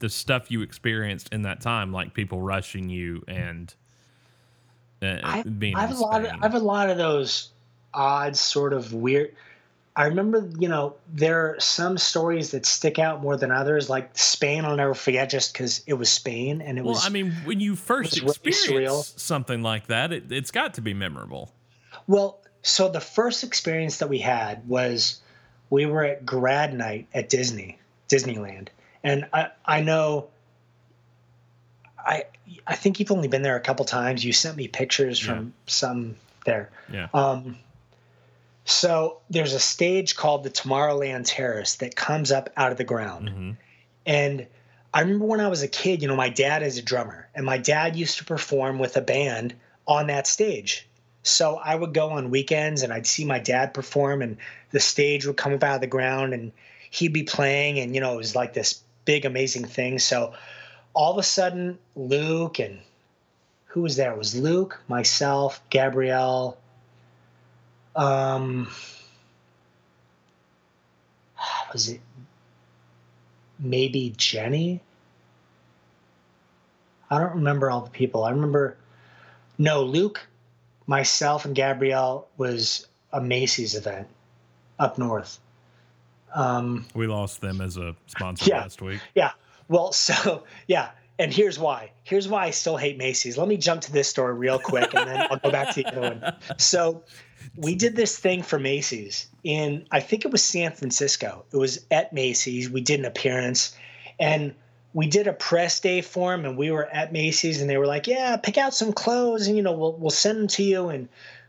the stuff you experienced in that time, like people rushing you and uh, I, being. I have a lot. Of, I have a lot of those odd, sort of weird. I remember, you know, there are some stories that stick out more than others. Like Spain, I'll never forget, just because it was Spain and it Well, was. I mean, when you first experience surreal. something like that, it, it's got to be memorable. Well, so the first experience that we had was we were at grad night at Disney, Disneyland. And I, I know I I think you've only been there a couple times. You sent me pictures from some there. Yeah. Um, so there's a stage called the Tomorrowland Terrace that comes up out of the ground. hmm And I remember when I was a kid, you know, my dad is a drummer, and my dad used to perform with a band on that stage. So I would go on weekends and I'd see my dad perform, and the stage would come up out of the ground and he'd be playing, and, you know, it was like this big, amazing thing. So all of a sudden, Luke and who was there? It was Luke, myself, Gabrielle, um, [sighs] was it maybe Jenny. I don't remember all the people. I remember no Luke, myself, and Gabrielle was a Macy's event up north. Um, We lost them as a sponsor Yeah. last week. yeah. Well, [laughs] so yeah, and here's why. Here's why I still hate Macy's. Let me jump to this story real quick, and then I'll go back to the other one. So we did this thing for Macy's in I think it was San Francisco. It was at Macy's. We did an appearance, and we did a press day for them, and we were at Macy's, and they were like, "Yeah, pick out some clothes, and you know, we'll we'll send them to you." And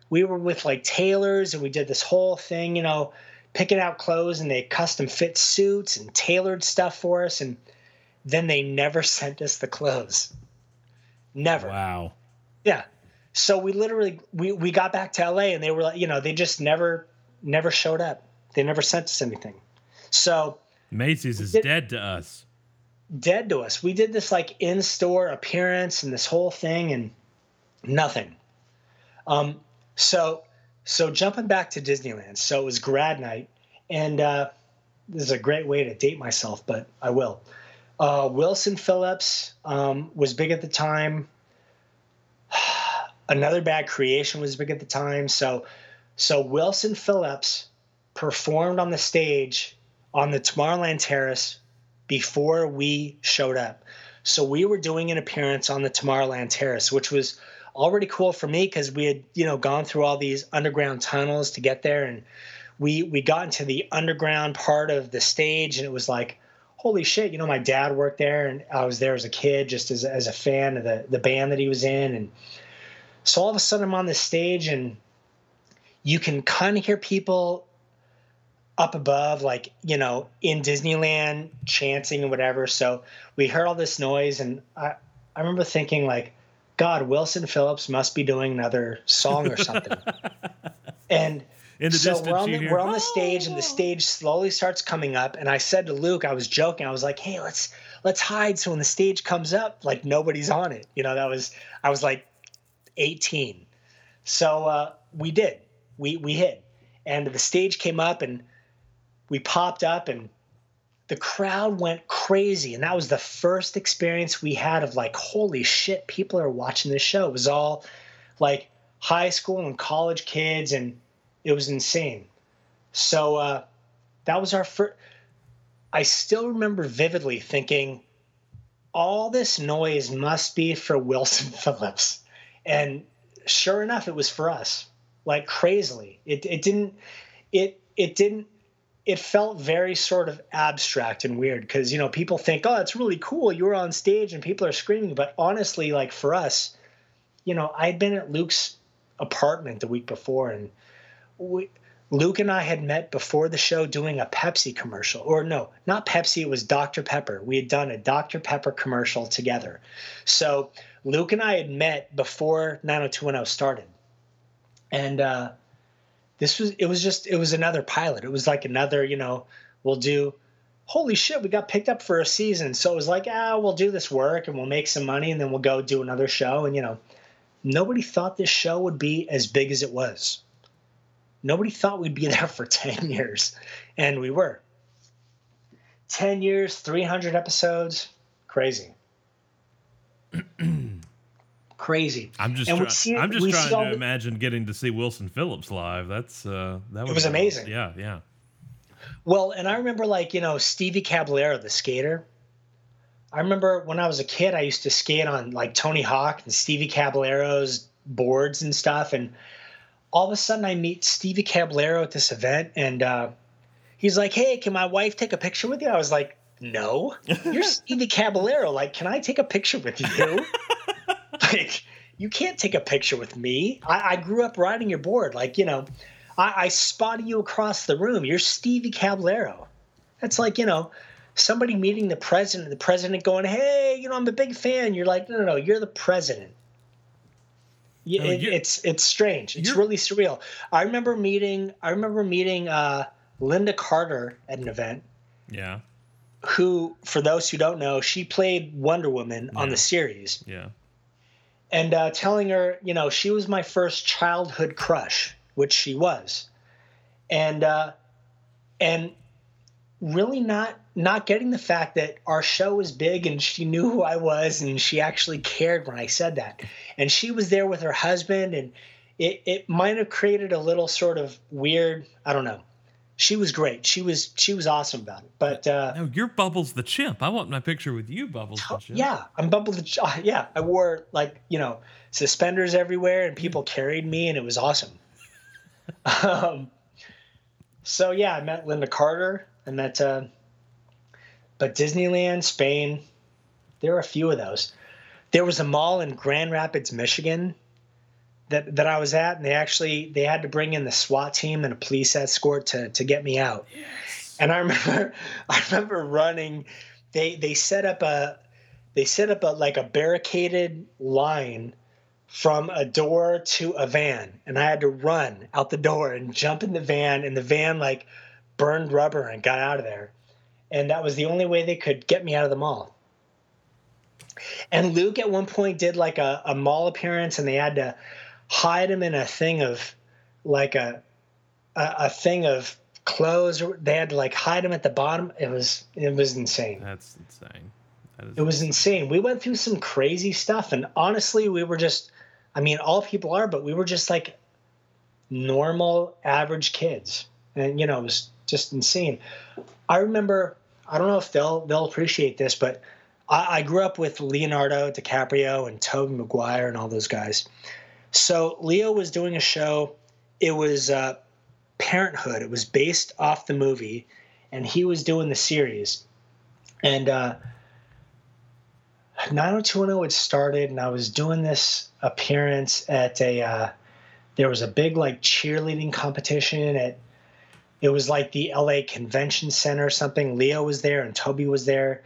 we were with like tailors, and we did this whole thing, you know, picking out clothes, and they custom fit suits and tailored stuff for us, and then they never [laughs] sent us the clothes. Never. Wow. Yeah. So we literally we we got back to LA and they were like, you know, they just never never showed up. They never sent us anything. So Macy's is Did- dead to us. Dead to us. We did this like in-store appearance and this whole thing and nothing. Um so so jumping back to Disneyland. So it was grad night and uh this is a great way to date myself, but I will. Uh, Wilson Phillips um, was big at the time. [sighs] Another Bad Creation was big at the time. So, so Wilson Phillips performed on the stage on the Tomorrowland Terrace before we showed up. So we were doing an appearance on the Tomorrowland Terrace, which was already cool for me because we had you know gone through all these underground tunnels to get there, and we we got into the underground part of the stage, and it was like holy shit, you know, my dad worked there and I was there as a kid just as, as a fan of the, the band that he was in. And so all of a sudden I'm on this stage and you can kind of hear people up above, like, you know, in Disneyland chanting and whatever. So we heard all this noise and I, I remember thinking like, God, Wilson Phillips must be doing another song or something. [laughs] and In the so distance, we're on the, we're on the stage "Oh!" and the stage slowly starts coming up and i said to luke i was joking i was like hey let's let's hide so when the stage comes up like nobody's on it you know that was i was like 18 so uh, we did we we hid and the stage came up and we popped up and the crowd went crazy. And that was the first experience we had of like holy shit people are watching this show. It was all like high school and college kids and it was insane. So uh, that was our first i still remember vividly thinking all this noise must be for wilson [laughs] phillips. And sure enough it was for us like crazily. It, it didn't it it didn't it felt very sort of abstract and weird because you know people think oh it's really cool you were on stage and people are screaming but honestly like for us you know i'd been at luke's apartment the week before and we, luke and i had met before the show doing a pepsi commercial or no not pepsi it was dr pepper. We had done a dr pepper commercial together. So luke and i had met before 90210 started. And uh this was it was just it was another pilot. It was like another you know we'll do holy shit we got picked up for a season. So it was like ah we'll do this work and we'll make some money and then we'll go do another show. And you know nobody thought this show would be as big as it was. Nobody thought we'd be [laughs] there for 10 years. And we were. 10 years 300 episodes. Crazy [clears throat] crazy I'm just trying, see I'm just trying to the- imagine getting to see Wilson Phillips live. That's uh that would was amazing. Yeah, yeah. Well, and I remember like, you know, Stevie Caballero, the skater. I remember when I was a kid, I used to skate on like Tony Hawk and Stevie Caballero's boards and stuff. And all of a sudden I meet Stevie Caballero at this event and uh, he's like, Hey, can my wife take a picture with you? I was like, No, you're [laughs] Stevie Caballero. Like, can I take a picture with you? [laughs] [laughs] like, you can't take a picture with me. I, I grew up riding your board. Like, you know, I, I spotted you across the room. You're Stevie Caballero. That's like, you know, somebody meeting the president, the president going, Hey, you know, I'm a big fan. You're like, No, no, no, you're the president. Yeah, No, it, it's it's strange. It's really surreal. I remember meeting I remember meeting uh, Lynda Carter at an event Yeah. who, for those who don't know, she played Wonder Woman on the series, Yeah. And uh, telling her, you know, she was my first childhood crush, which she was, and uh, and really not not getting the fact that our show was big and she knew who I was and she actually cared when I said that, and she was there with her husband, and it it might have created a little sort of weird, I don't know. She was great. She was she was awesome about it, but. uh No, you're Bubbles the chimp. I want my picture with you, Bubbles the chimp. yeah, I'm Bumble the Ch- uh, yeah. I wore like you know suspenders everywhere, and people carried me, and it was awesome. [laughs] um, so yeah, I met Lynda Carter. I met, uh, but Disneyland, Spain. There were a few of those. There was a mall in Grand Rapids, Michigan, that that I was at, and they actually they had to bring in the SWAT team and a police escort to to get me out. Yes. And I [laughs] remember, I remember running. They they set up a they set up a like a barricaded line from a door to a van, and I had to run out the door and jump in the van, and the van like burned rubber and got out of there. And that was the only way they could get me out of the mall. And Luke at one point did like a, a mall appearance, and they had to hide them in a thing of like a a, a thing of clothes. They had to like hide them at the bottom. It was it was insane. That's insane. That It was insane. We went through some crazy stuff, and honestly, we were just. I mean, all people are, but we were just like normal, average kids, and you know, it was just insane. I remember. I don't know if they'll they'll appreciate this, but I, I grew up with Leonardo DiCaprio and Tobey Maguire and all those guys. So Leo was doing a show. It was uh, Parenthood. It was based off the movie, and he was doing the series. And uh, 90210 had started, and I was doing this appearance at a. Uh, there was a big like cheerleading competition at. It was like the LA Convention Center or something. Leo was there and Tobey was there,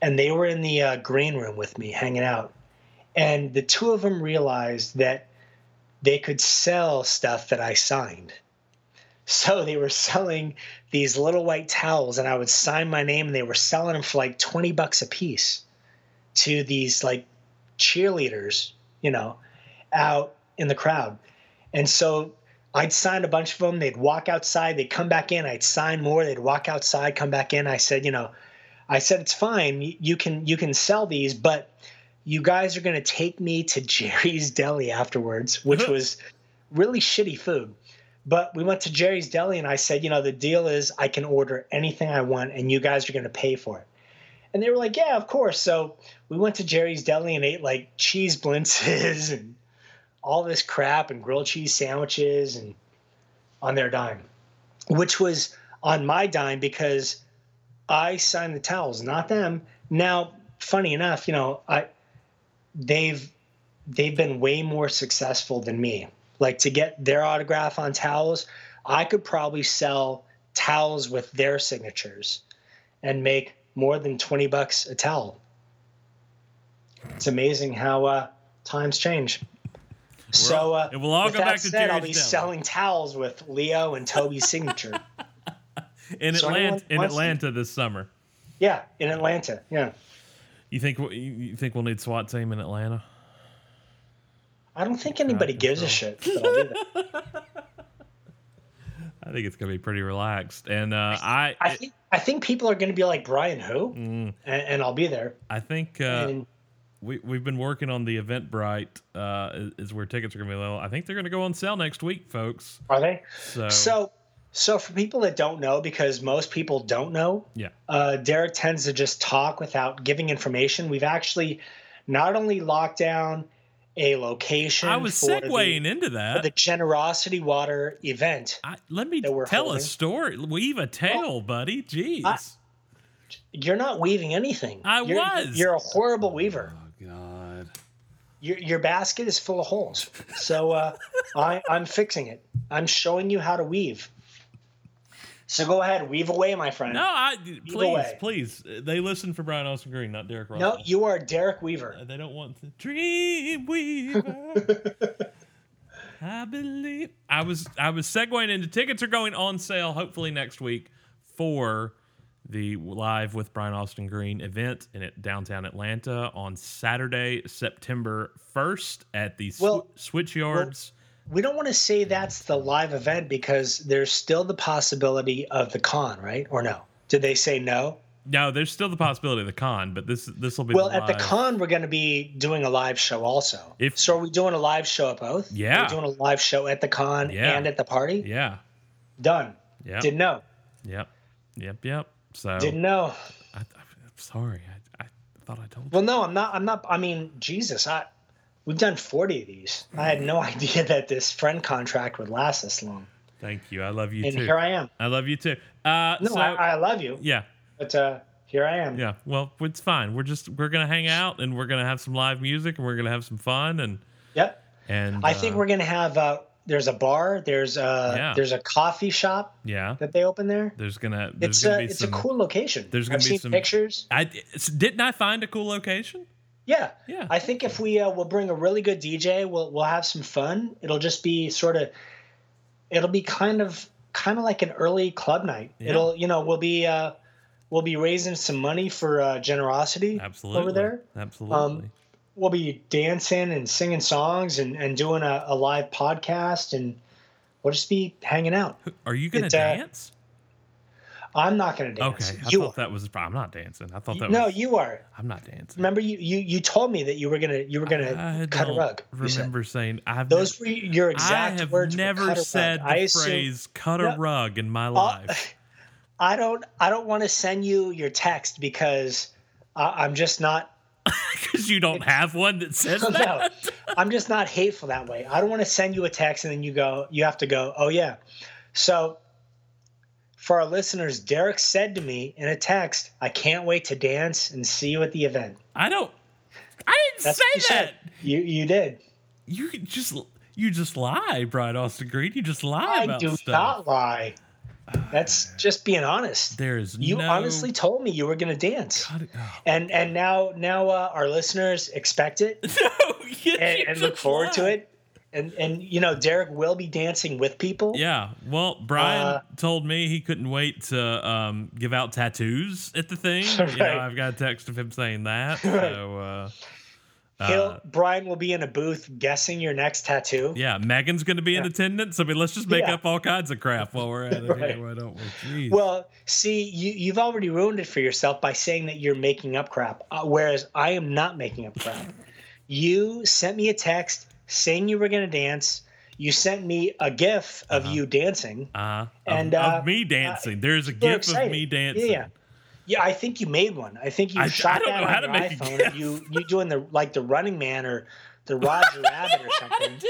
and they were in the uh, green room with me, hanging out. And the two of them realized that they could sell stuff that I signed. So they were selling these little white towels, and I would sign my name, and they were selling them for like 20 bucks a piece to these like cheerleaders, you know, out in the crowd. And so I'd sign a bunch of them. They'd walk outside. They'd come back in. I'd sign more. They'd walk outside, come back in. I said, you know, I said it's fine. You, can you can sell these, but you guys are going to take me to Jerry's Deli afterwards, which uh-huh. was really shitty food. But we went to Jerry's Deli, and I said, you know, the deal is I can order anything I want, and you guys are going to pay for it. And they were like, yeah, of course. So we went to Jerry's Deli and ate like cheese blintzes and all this crap and grilled cheese sandwiches and on their dime, which was on my dime because I signed the towels, not them. Now, funny enough, you know, I they've they've been way more successful than me. Like to get their autograph on towels, I could probably sell towels with their signatures and make more than 20 bucks a towel. It's amazing how uh, times change. So, uh, It will all with go that back to said, I'll be selling towels with Leo and Tobey's signature. [laughs] in So Atlanta. In Atlanta this summer. yeah, in Atlanta. Yeah. You think you you think we'll need SWAT team in Atlanta? I don't think anybody gives a shit. That I'll do that. [laughs] I think it's gonna be pretty relaxed, and uh, I I think I think people are going to be like Brian who, Mm, and, and I'll be there. I think uh, and we we've been working on the Eventbrite. Uh, is- is where tickets are gonna be low. I think they're gonna go on sale next week, folks. are they? So, So So for people that don't know, because most people don't know, Yeah. uh, Derek tends to just talk without giving information. We've actually not only locked down a location. I was for segueing the, into for that. the Generosity Water event. I, let me that we're tell a story. Weave a tale, buddy. Jeez. I- You're not weaving anything. I You're- was. You're a horrible weaver. oh God. Your your basket is full of holes. So uh, I I'm fixing it. I'm showing you how to weave. So go ahead, weave away, my friend. No, I please, away. please. They listen for Brian Austin Green, not Derek Russell. No, you are Derek Weaver. Uh, they don't want to dream weaver. [laughs] I believe I was I was segueing into tickets are going on sale hopefully next week for the live with Brian Austin Green event in it downtown Atlanta on Saturday, September first at the Well- Switch Yards. We don't want to say that's the live event because there's still the possibility of the con, right? Or no? Did they say no? no, there's still the possibility of the con, but this this will be Well, the at the con, we're going to be doing a live show also. If- so, are we doing a live show at both? Yeah. We're doing a live show at the con Yeah. and at the party? Yeah. Done. Yeah. Didn't know. Yep. Yep. Yep. So Didn't know. I, I'm sorry. I, I thought I told you. Well, no, I'm not. I'm not. I mean, Jesus, I we've done 40 of these. I had no [laughs] idea that this friend contract would last this long, Thank you. I love you and too. here I am. I love you too. Uh, No, so I, I love you, yeah, but uh, here I am. yeah. Well, it's fine. We're just we're gonna hang out and we're gonna have some live music and we're gonna have some fun and Yep. and I think uh, we're gonna have. Uh, there's a bar. There's a Yeah. there's a coffee shop yeah. that they open there. There's gonna there's It's gonna a be it's some. a cool location. there's gonna I've be some- pictures. I didn't I find a cool location? Yeah. Yeah. I think if we uh, will bring a really good DJ, we'll we'll have some fun. It'll just be sort of, it'll be kind of kind of like an early club night. Yeah. It'll you know we'll be uh, we'll be raising some money for uh, generosity Absolutely. over there. Absolutely. Um, We'll be dancing and singing songs and and doing a, a live podcast and we'll just be hanging out. Are you gonna it's, uh, dance? I'm not going to dance. Okay. I you thought that was. I'm not dancing. I thought that no, was. you are. I'm not dancing. Remember you, you you told me that you were gonna you were gonna cut a rug. you said. Remember saying I've Those never- were your exact I have words. never said the I assume- phrase "cut a rug" in my Uh, life. [laughs] I don't. I don't want to send you your text because I, I'm just not. [laughs] because you don't have one that says [laughs] No, that. I'm just not hateful that way. I don't want to send you a text and then you go. You have to go. Oh yeah. So, for our listeners, Derek said to me in a text, "I can't wait to dance and see you at the event." I don't. I didn't That's what you say that. said. You you did. You just you just lie, Brian Austin Green. You just lie I do stuff. not lie. That's just being honest. There is You no. honestly told me you were going to dance. God, oh. and and now now uh, our listeners expect it [laughs] no, you, and, you and look forward to it and and you know derek will be dancing with people Yeah. Well, Brian Uh, told me he couldn't wait to um, give out tattoos at the thing. You know, I've got a text of him saying that. [laughs] So, uh, he'll uh, brian will be in a booth guessing your next tattoo yeah, Megan's going to be in attendance. I mean, let's just make Yeah. up all kinds of crap while we're at it. [laughs] Right. here, Why don't we? Jeez. well see you you've already ruined it for yourself by saying that you're making up crap uh, whereas i am not making up crap [laughs] you sent me a text saying you were going to dance you sent me a gif of you dancing uh, and, of, uh, of me dancing. There's a gif of me dancing. Yeah, yeah. Yeah, I think you made one. I think you I- I shot don't that on your iPhone. You you doing the like the Running Man or the [laughs] Roger Rabbit or [laughs] something,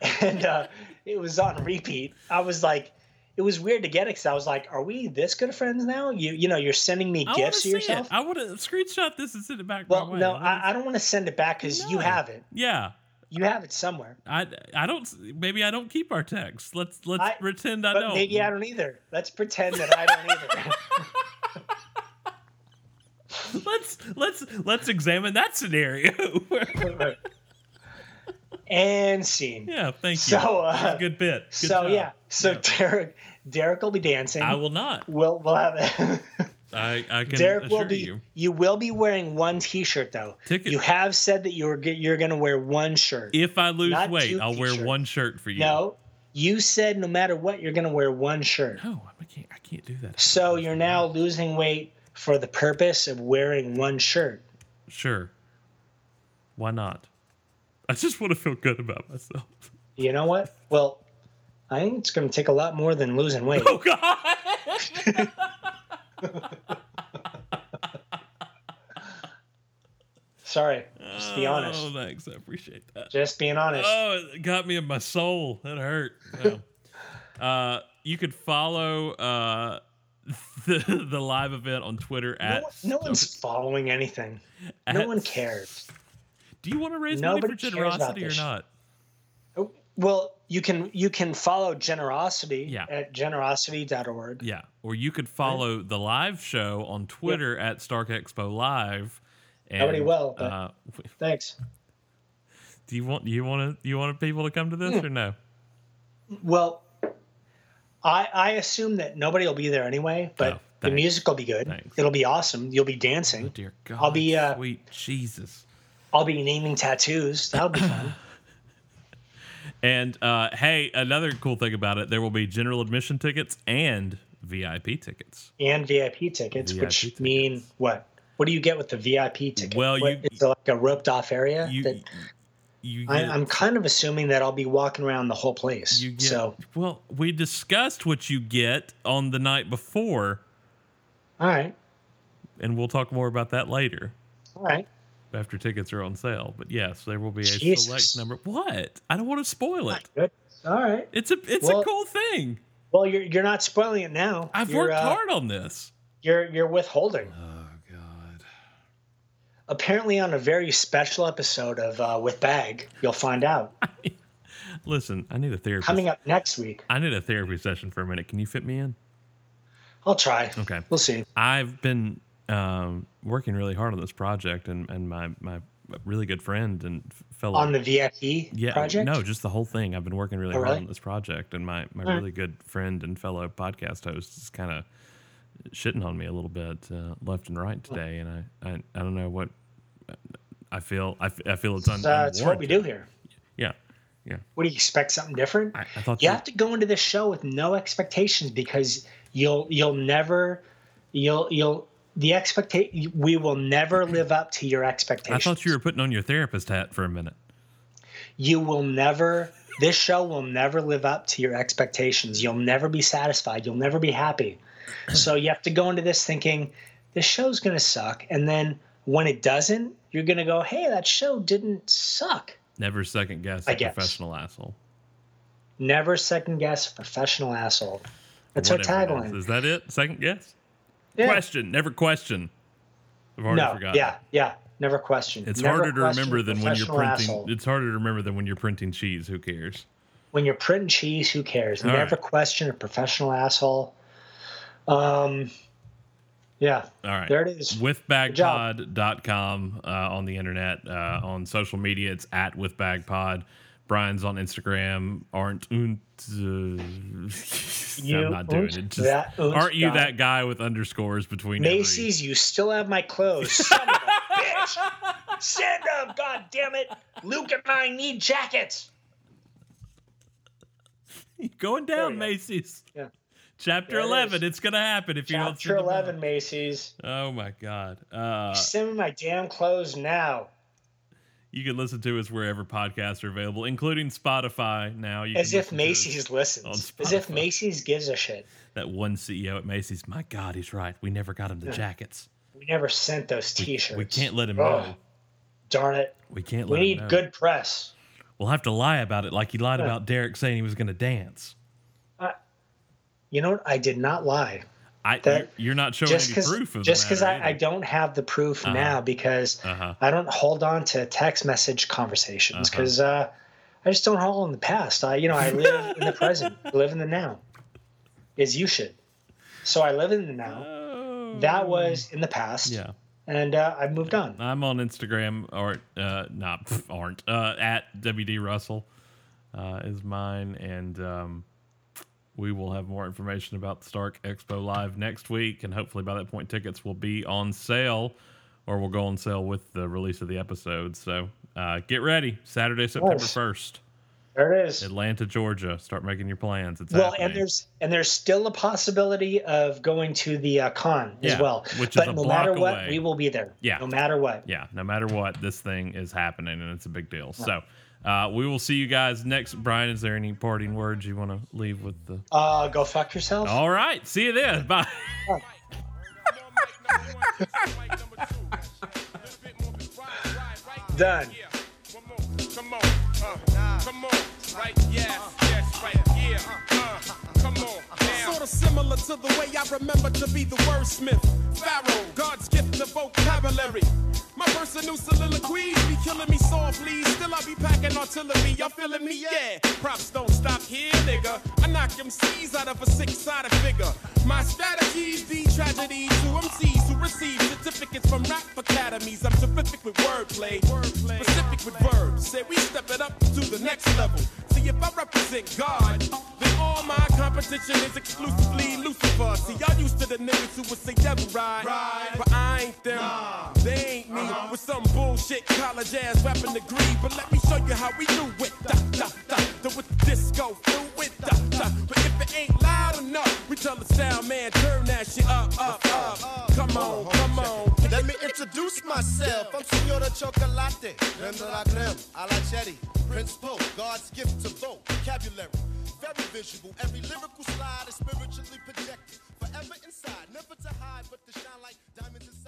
[laughs] and uh, it was on repeat. I was like, it was weird to get it because I was like, are we this good of friends now? You you know, you're sending me I want to gifts yourself. it. I want to screenshot this and send it back. well, my way. no, I, I don't want to send it back because you have it. yeah. You have it somewhere. I, I don't maybe I don't keep our texts. Let's let's I- pretend I don't. maybe I don't either. Let's pretend that I don't either. [laughs] let's let's let's examine that scenario. [laughs] and scene. yeah, thank you. So, uh, a good bit. Good so job. yeah, so Yeah. Derek Derek will be dancing. I will not. We'll we'll have it. [laughs] I I can Derek assure will be. you. You. will be wearing one T-shirt though. Ticket- You have said that you were g- you're going to wear one shirt. If I lose weight, I'll wear one shirt for you. no, you said no matter what you're going to wear one shirt. No, I can't. I can't do that. So you're now losing weight for the purpose of wearing one shirt. Sure. Why not? I just want to feel good about myself. You know what? Well, I think it's going to take a lot more than losing weight. Oh God! [laughs] Sorry, just be honest. Oh, thanks. I appreciate that. Just being honest. Oh, it got me in my soul. That hurt. No. [laughs] uh, you could follow uh, [laughs] the the live event on Twitter no, at. one- no one's following anything. No one cares. Do you want to raise money for Nobody cares about generosity or not? Well, you can you can follow generosity Yeah. at generosity.org. Yeah, or you could follow the live show on Twitter at Stark Expo Live. And, Nobody will, but- Uh, [laughs] Thanks. do you want you want to you want people to come to this Hmm. or no? Well, I I assume that nobody will be there anyway, but Oh, the music will be good. Thanks. It'll be awesome. You'll be dancing. Oh, dear God, I'll be, uh, sweet Jesus. I'll be naming tattoos. That'll be fun. [laughs] And uh, hey, another cool thing about it, there will be general admission tickets and VIP tickets. and VIP tickets, VIP which tickets. mean what? What do you get with the VIP ticket? Well, What, you- is it like a roped off area. You that, you I, get, I'm kind of assuming that I'll be walking around the whole place. you get so, well. We discussed what you get on the night before, all right, and we'll talk more about that later. all right. After tickets are on sale. But yes, there will be a Jesus. select number. What? I don't want to spoil it. All right. It's a it's Well- a cool thing. Well, you're you're not spoiling it now. I've You're, worked uh, hard on this. You're you're withholding. Oh God. Apparently, on a very special episode of uh, With Bag, you'll find out. [laughs] Listen, I need a therapy. Coming up next week, I need a therapy session for a minute. Can you fit me in? I'll try. Okay. We'll see. I've been um, working really hard on this project, and and my my really good friend and fellow On the VIP yeah project. no just the whole thing i've been working really Oh, hard really? on this project and my my really good friend and fellow podcast host is kind of shitting on me a little bit uh, left and right today and I, I i don't know what i feel i, f- I feel it's un, Uh, it's what we do here. yeah yeah What do you expect? Something different? i, I thought you you- have to go into this show with no expectations because you'll you'll never you'll you'll the expectation we will never live up to your expectations. i thought you were putting on your therapist hat for a minute you will never this show will never live up to your expectations. You'll never be satisfied. You'll never be happy. So you have to go into this thinking this show's going to suck and then when it doesn't, you're going to go, "Hey, that show didn't suck." never second guess a professional asshole Never second guess a professional asshole. That's our Whatever is. tagline. is that it second guess Yeah. question never question i've already No, forgotten yeah, yeah. Never question. It's Never harder to remember than when you're printing. asshole. It's harder to remember than when you're printing cheese. Who cares? When you're printing cheese, who cares? All Never right. question a professional asshole. Um, yeah, All right. there it is. Withbagpod.com uh, on the internet. Uh, on social media, it's at withbagpod. Brian's on Instagram. Aren't und, uh, [laughs] You I'm not doing it. Just, that aren't you guy. that guy with underscores between every- Macy's, you still have my clothes. Son of a bitch. Send them, god damn it. Luke and I need jackets. [laughs] Going There down, we go. Macy's. Yeah. Chapter There 11. is. It's going to happen if you don't Chapter 11. Macy's. Oh, my God. Uh, Send me my damn clothes now. You can listen to us wherever podcasts are available, including Spotify. Now, you As if listen to us Macy's listens. As if Macy's gives a shit. That one CEO at Macy's. My God, he's right. We never got him the jackets. We never sent those t-shirts. we can't let him Ugh, know. Darn it. We can't We let him need good press. We'll have to lie about it, like he lied Yeah. about Derek saying he was going to dance. You know what? I did not lie. I, That- you're, not showing just any proof of just because I, I don't. have the proof now because Uh-huh. I don't hold on to text message conversations Uh-huh. because uh, I just don't hold on the past. I you know I live in the present, [laughs] live in the now, as you should. So I live in the now. That was in the past, Oh. Yeah. and uh, I've moved on. I'm on Instagram or uh not [laughs] aren't uh at WD Russell uh is mine and um we will have more information about the Stark Expo Live next week and hopefully by that point tickets will be on sale or will go on sale with the release of the episode. So uh get ready. Saturday, September Yes. 1st. There it is. Atlanta, Georgia. Start making your plans. It's Well, happening. and there's and there's still a possibility of going to the uh, con Yeah, as well. which is but a no block matter what, away. we will be there. Yeah. no matter what. yeah, no matter what, this thing is happening and it's a big deal. So Uh, we will see you guys next. Brian, is there any parting words you want to leave with the? Uh, go fuck yourself. All right. See you then. [laughs] Bye. Done. Come on, uh, come on, right, yes, yes, right, yeah, uh, come on, now. Sort of similar to the way I remember to be the wordsmith. Pharoahe, God's gift to vocabulary. My personal soliloquies be killing me softly. Still, I be packing artillery. Y'all feeling me? Yeah. Props don't stop here, nigga. I knock MCs out of a six sided figure. My strategies be tragedy to MCs who receive certificates from rap academies. I'm terrific with wordplay, specific with verbs. Say we step it up to the next level. See, if I represent God, then all my competition is exclusively Lucifer. See, y'all used to the niggas who would say devil ride, but I ain't them. They ain't me with some bullshit college ass rapping degree. But let me show you how we do it. Da, da, da, da, with the disco fluid. Da, da. But if it ain't loud enough, we tell the sound man turn that shit up, up, up. Come on, come on. Let me introduce myself. I'm Senora Chocolate, creme de la creme, a la cherry. Prince Po, God's gift to vocabulary. Very visual, every lyrical slide is spiritually projected. Forever inside, never to hide, but to shine like diamonds inside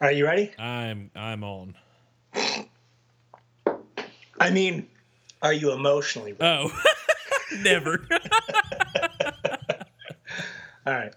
Are you ready? I'm I'm on. I mean, are you emotionally ready? Oh, [laughs] never. [laughs] All right.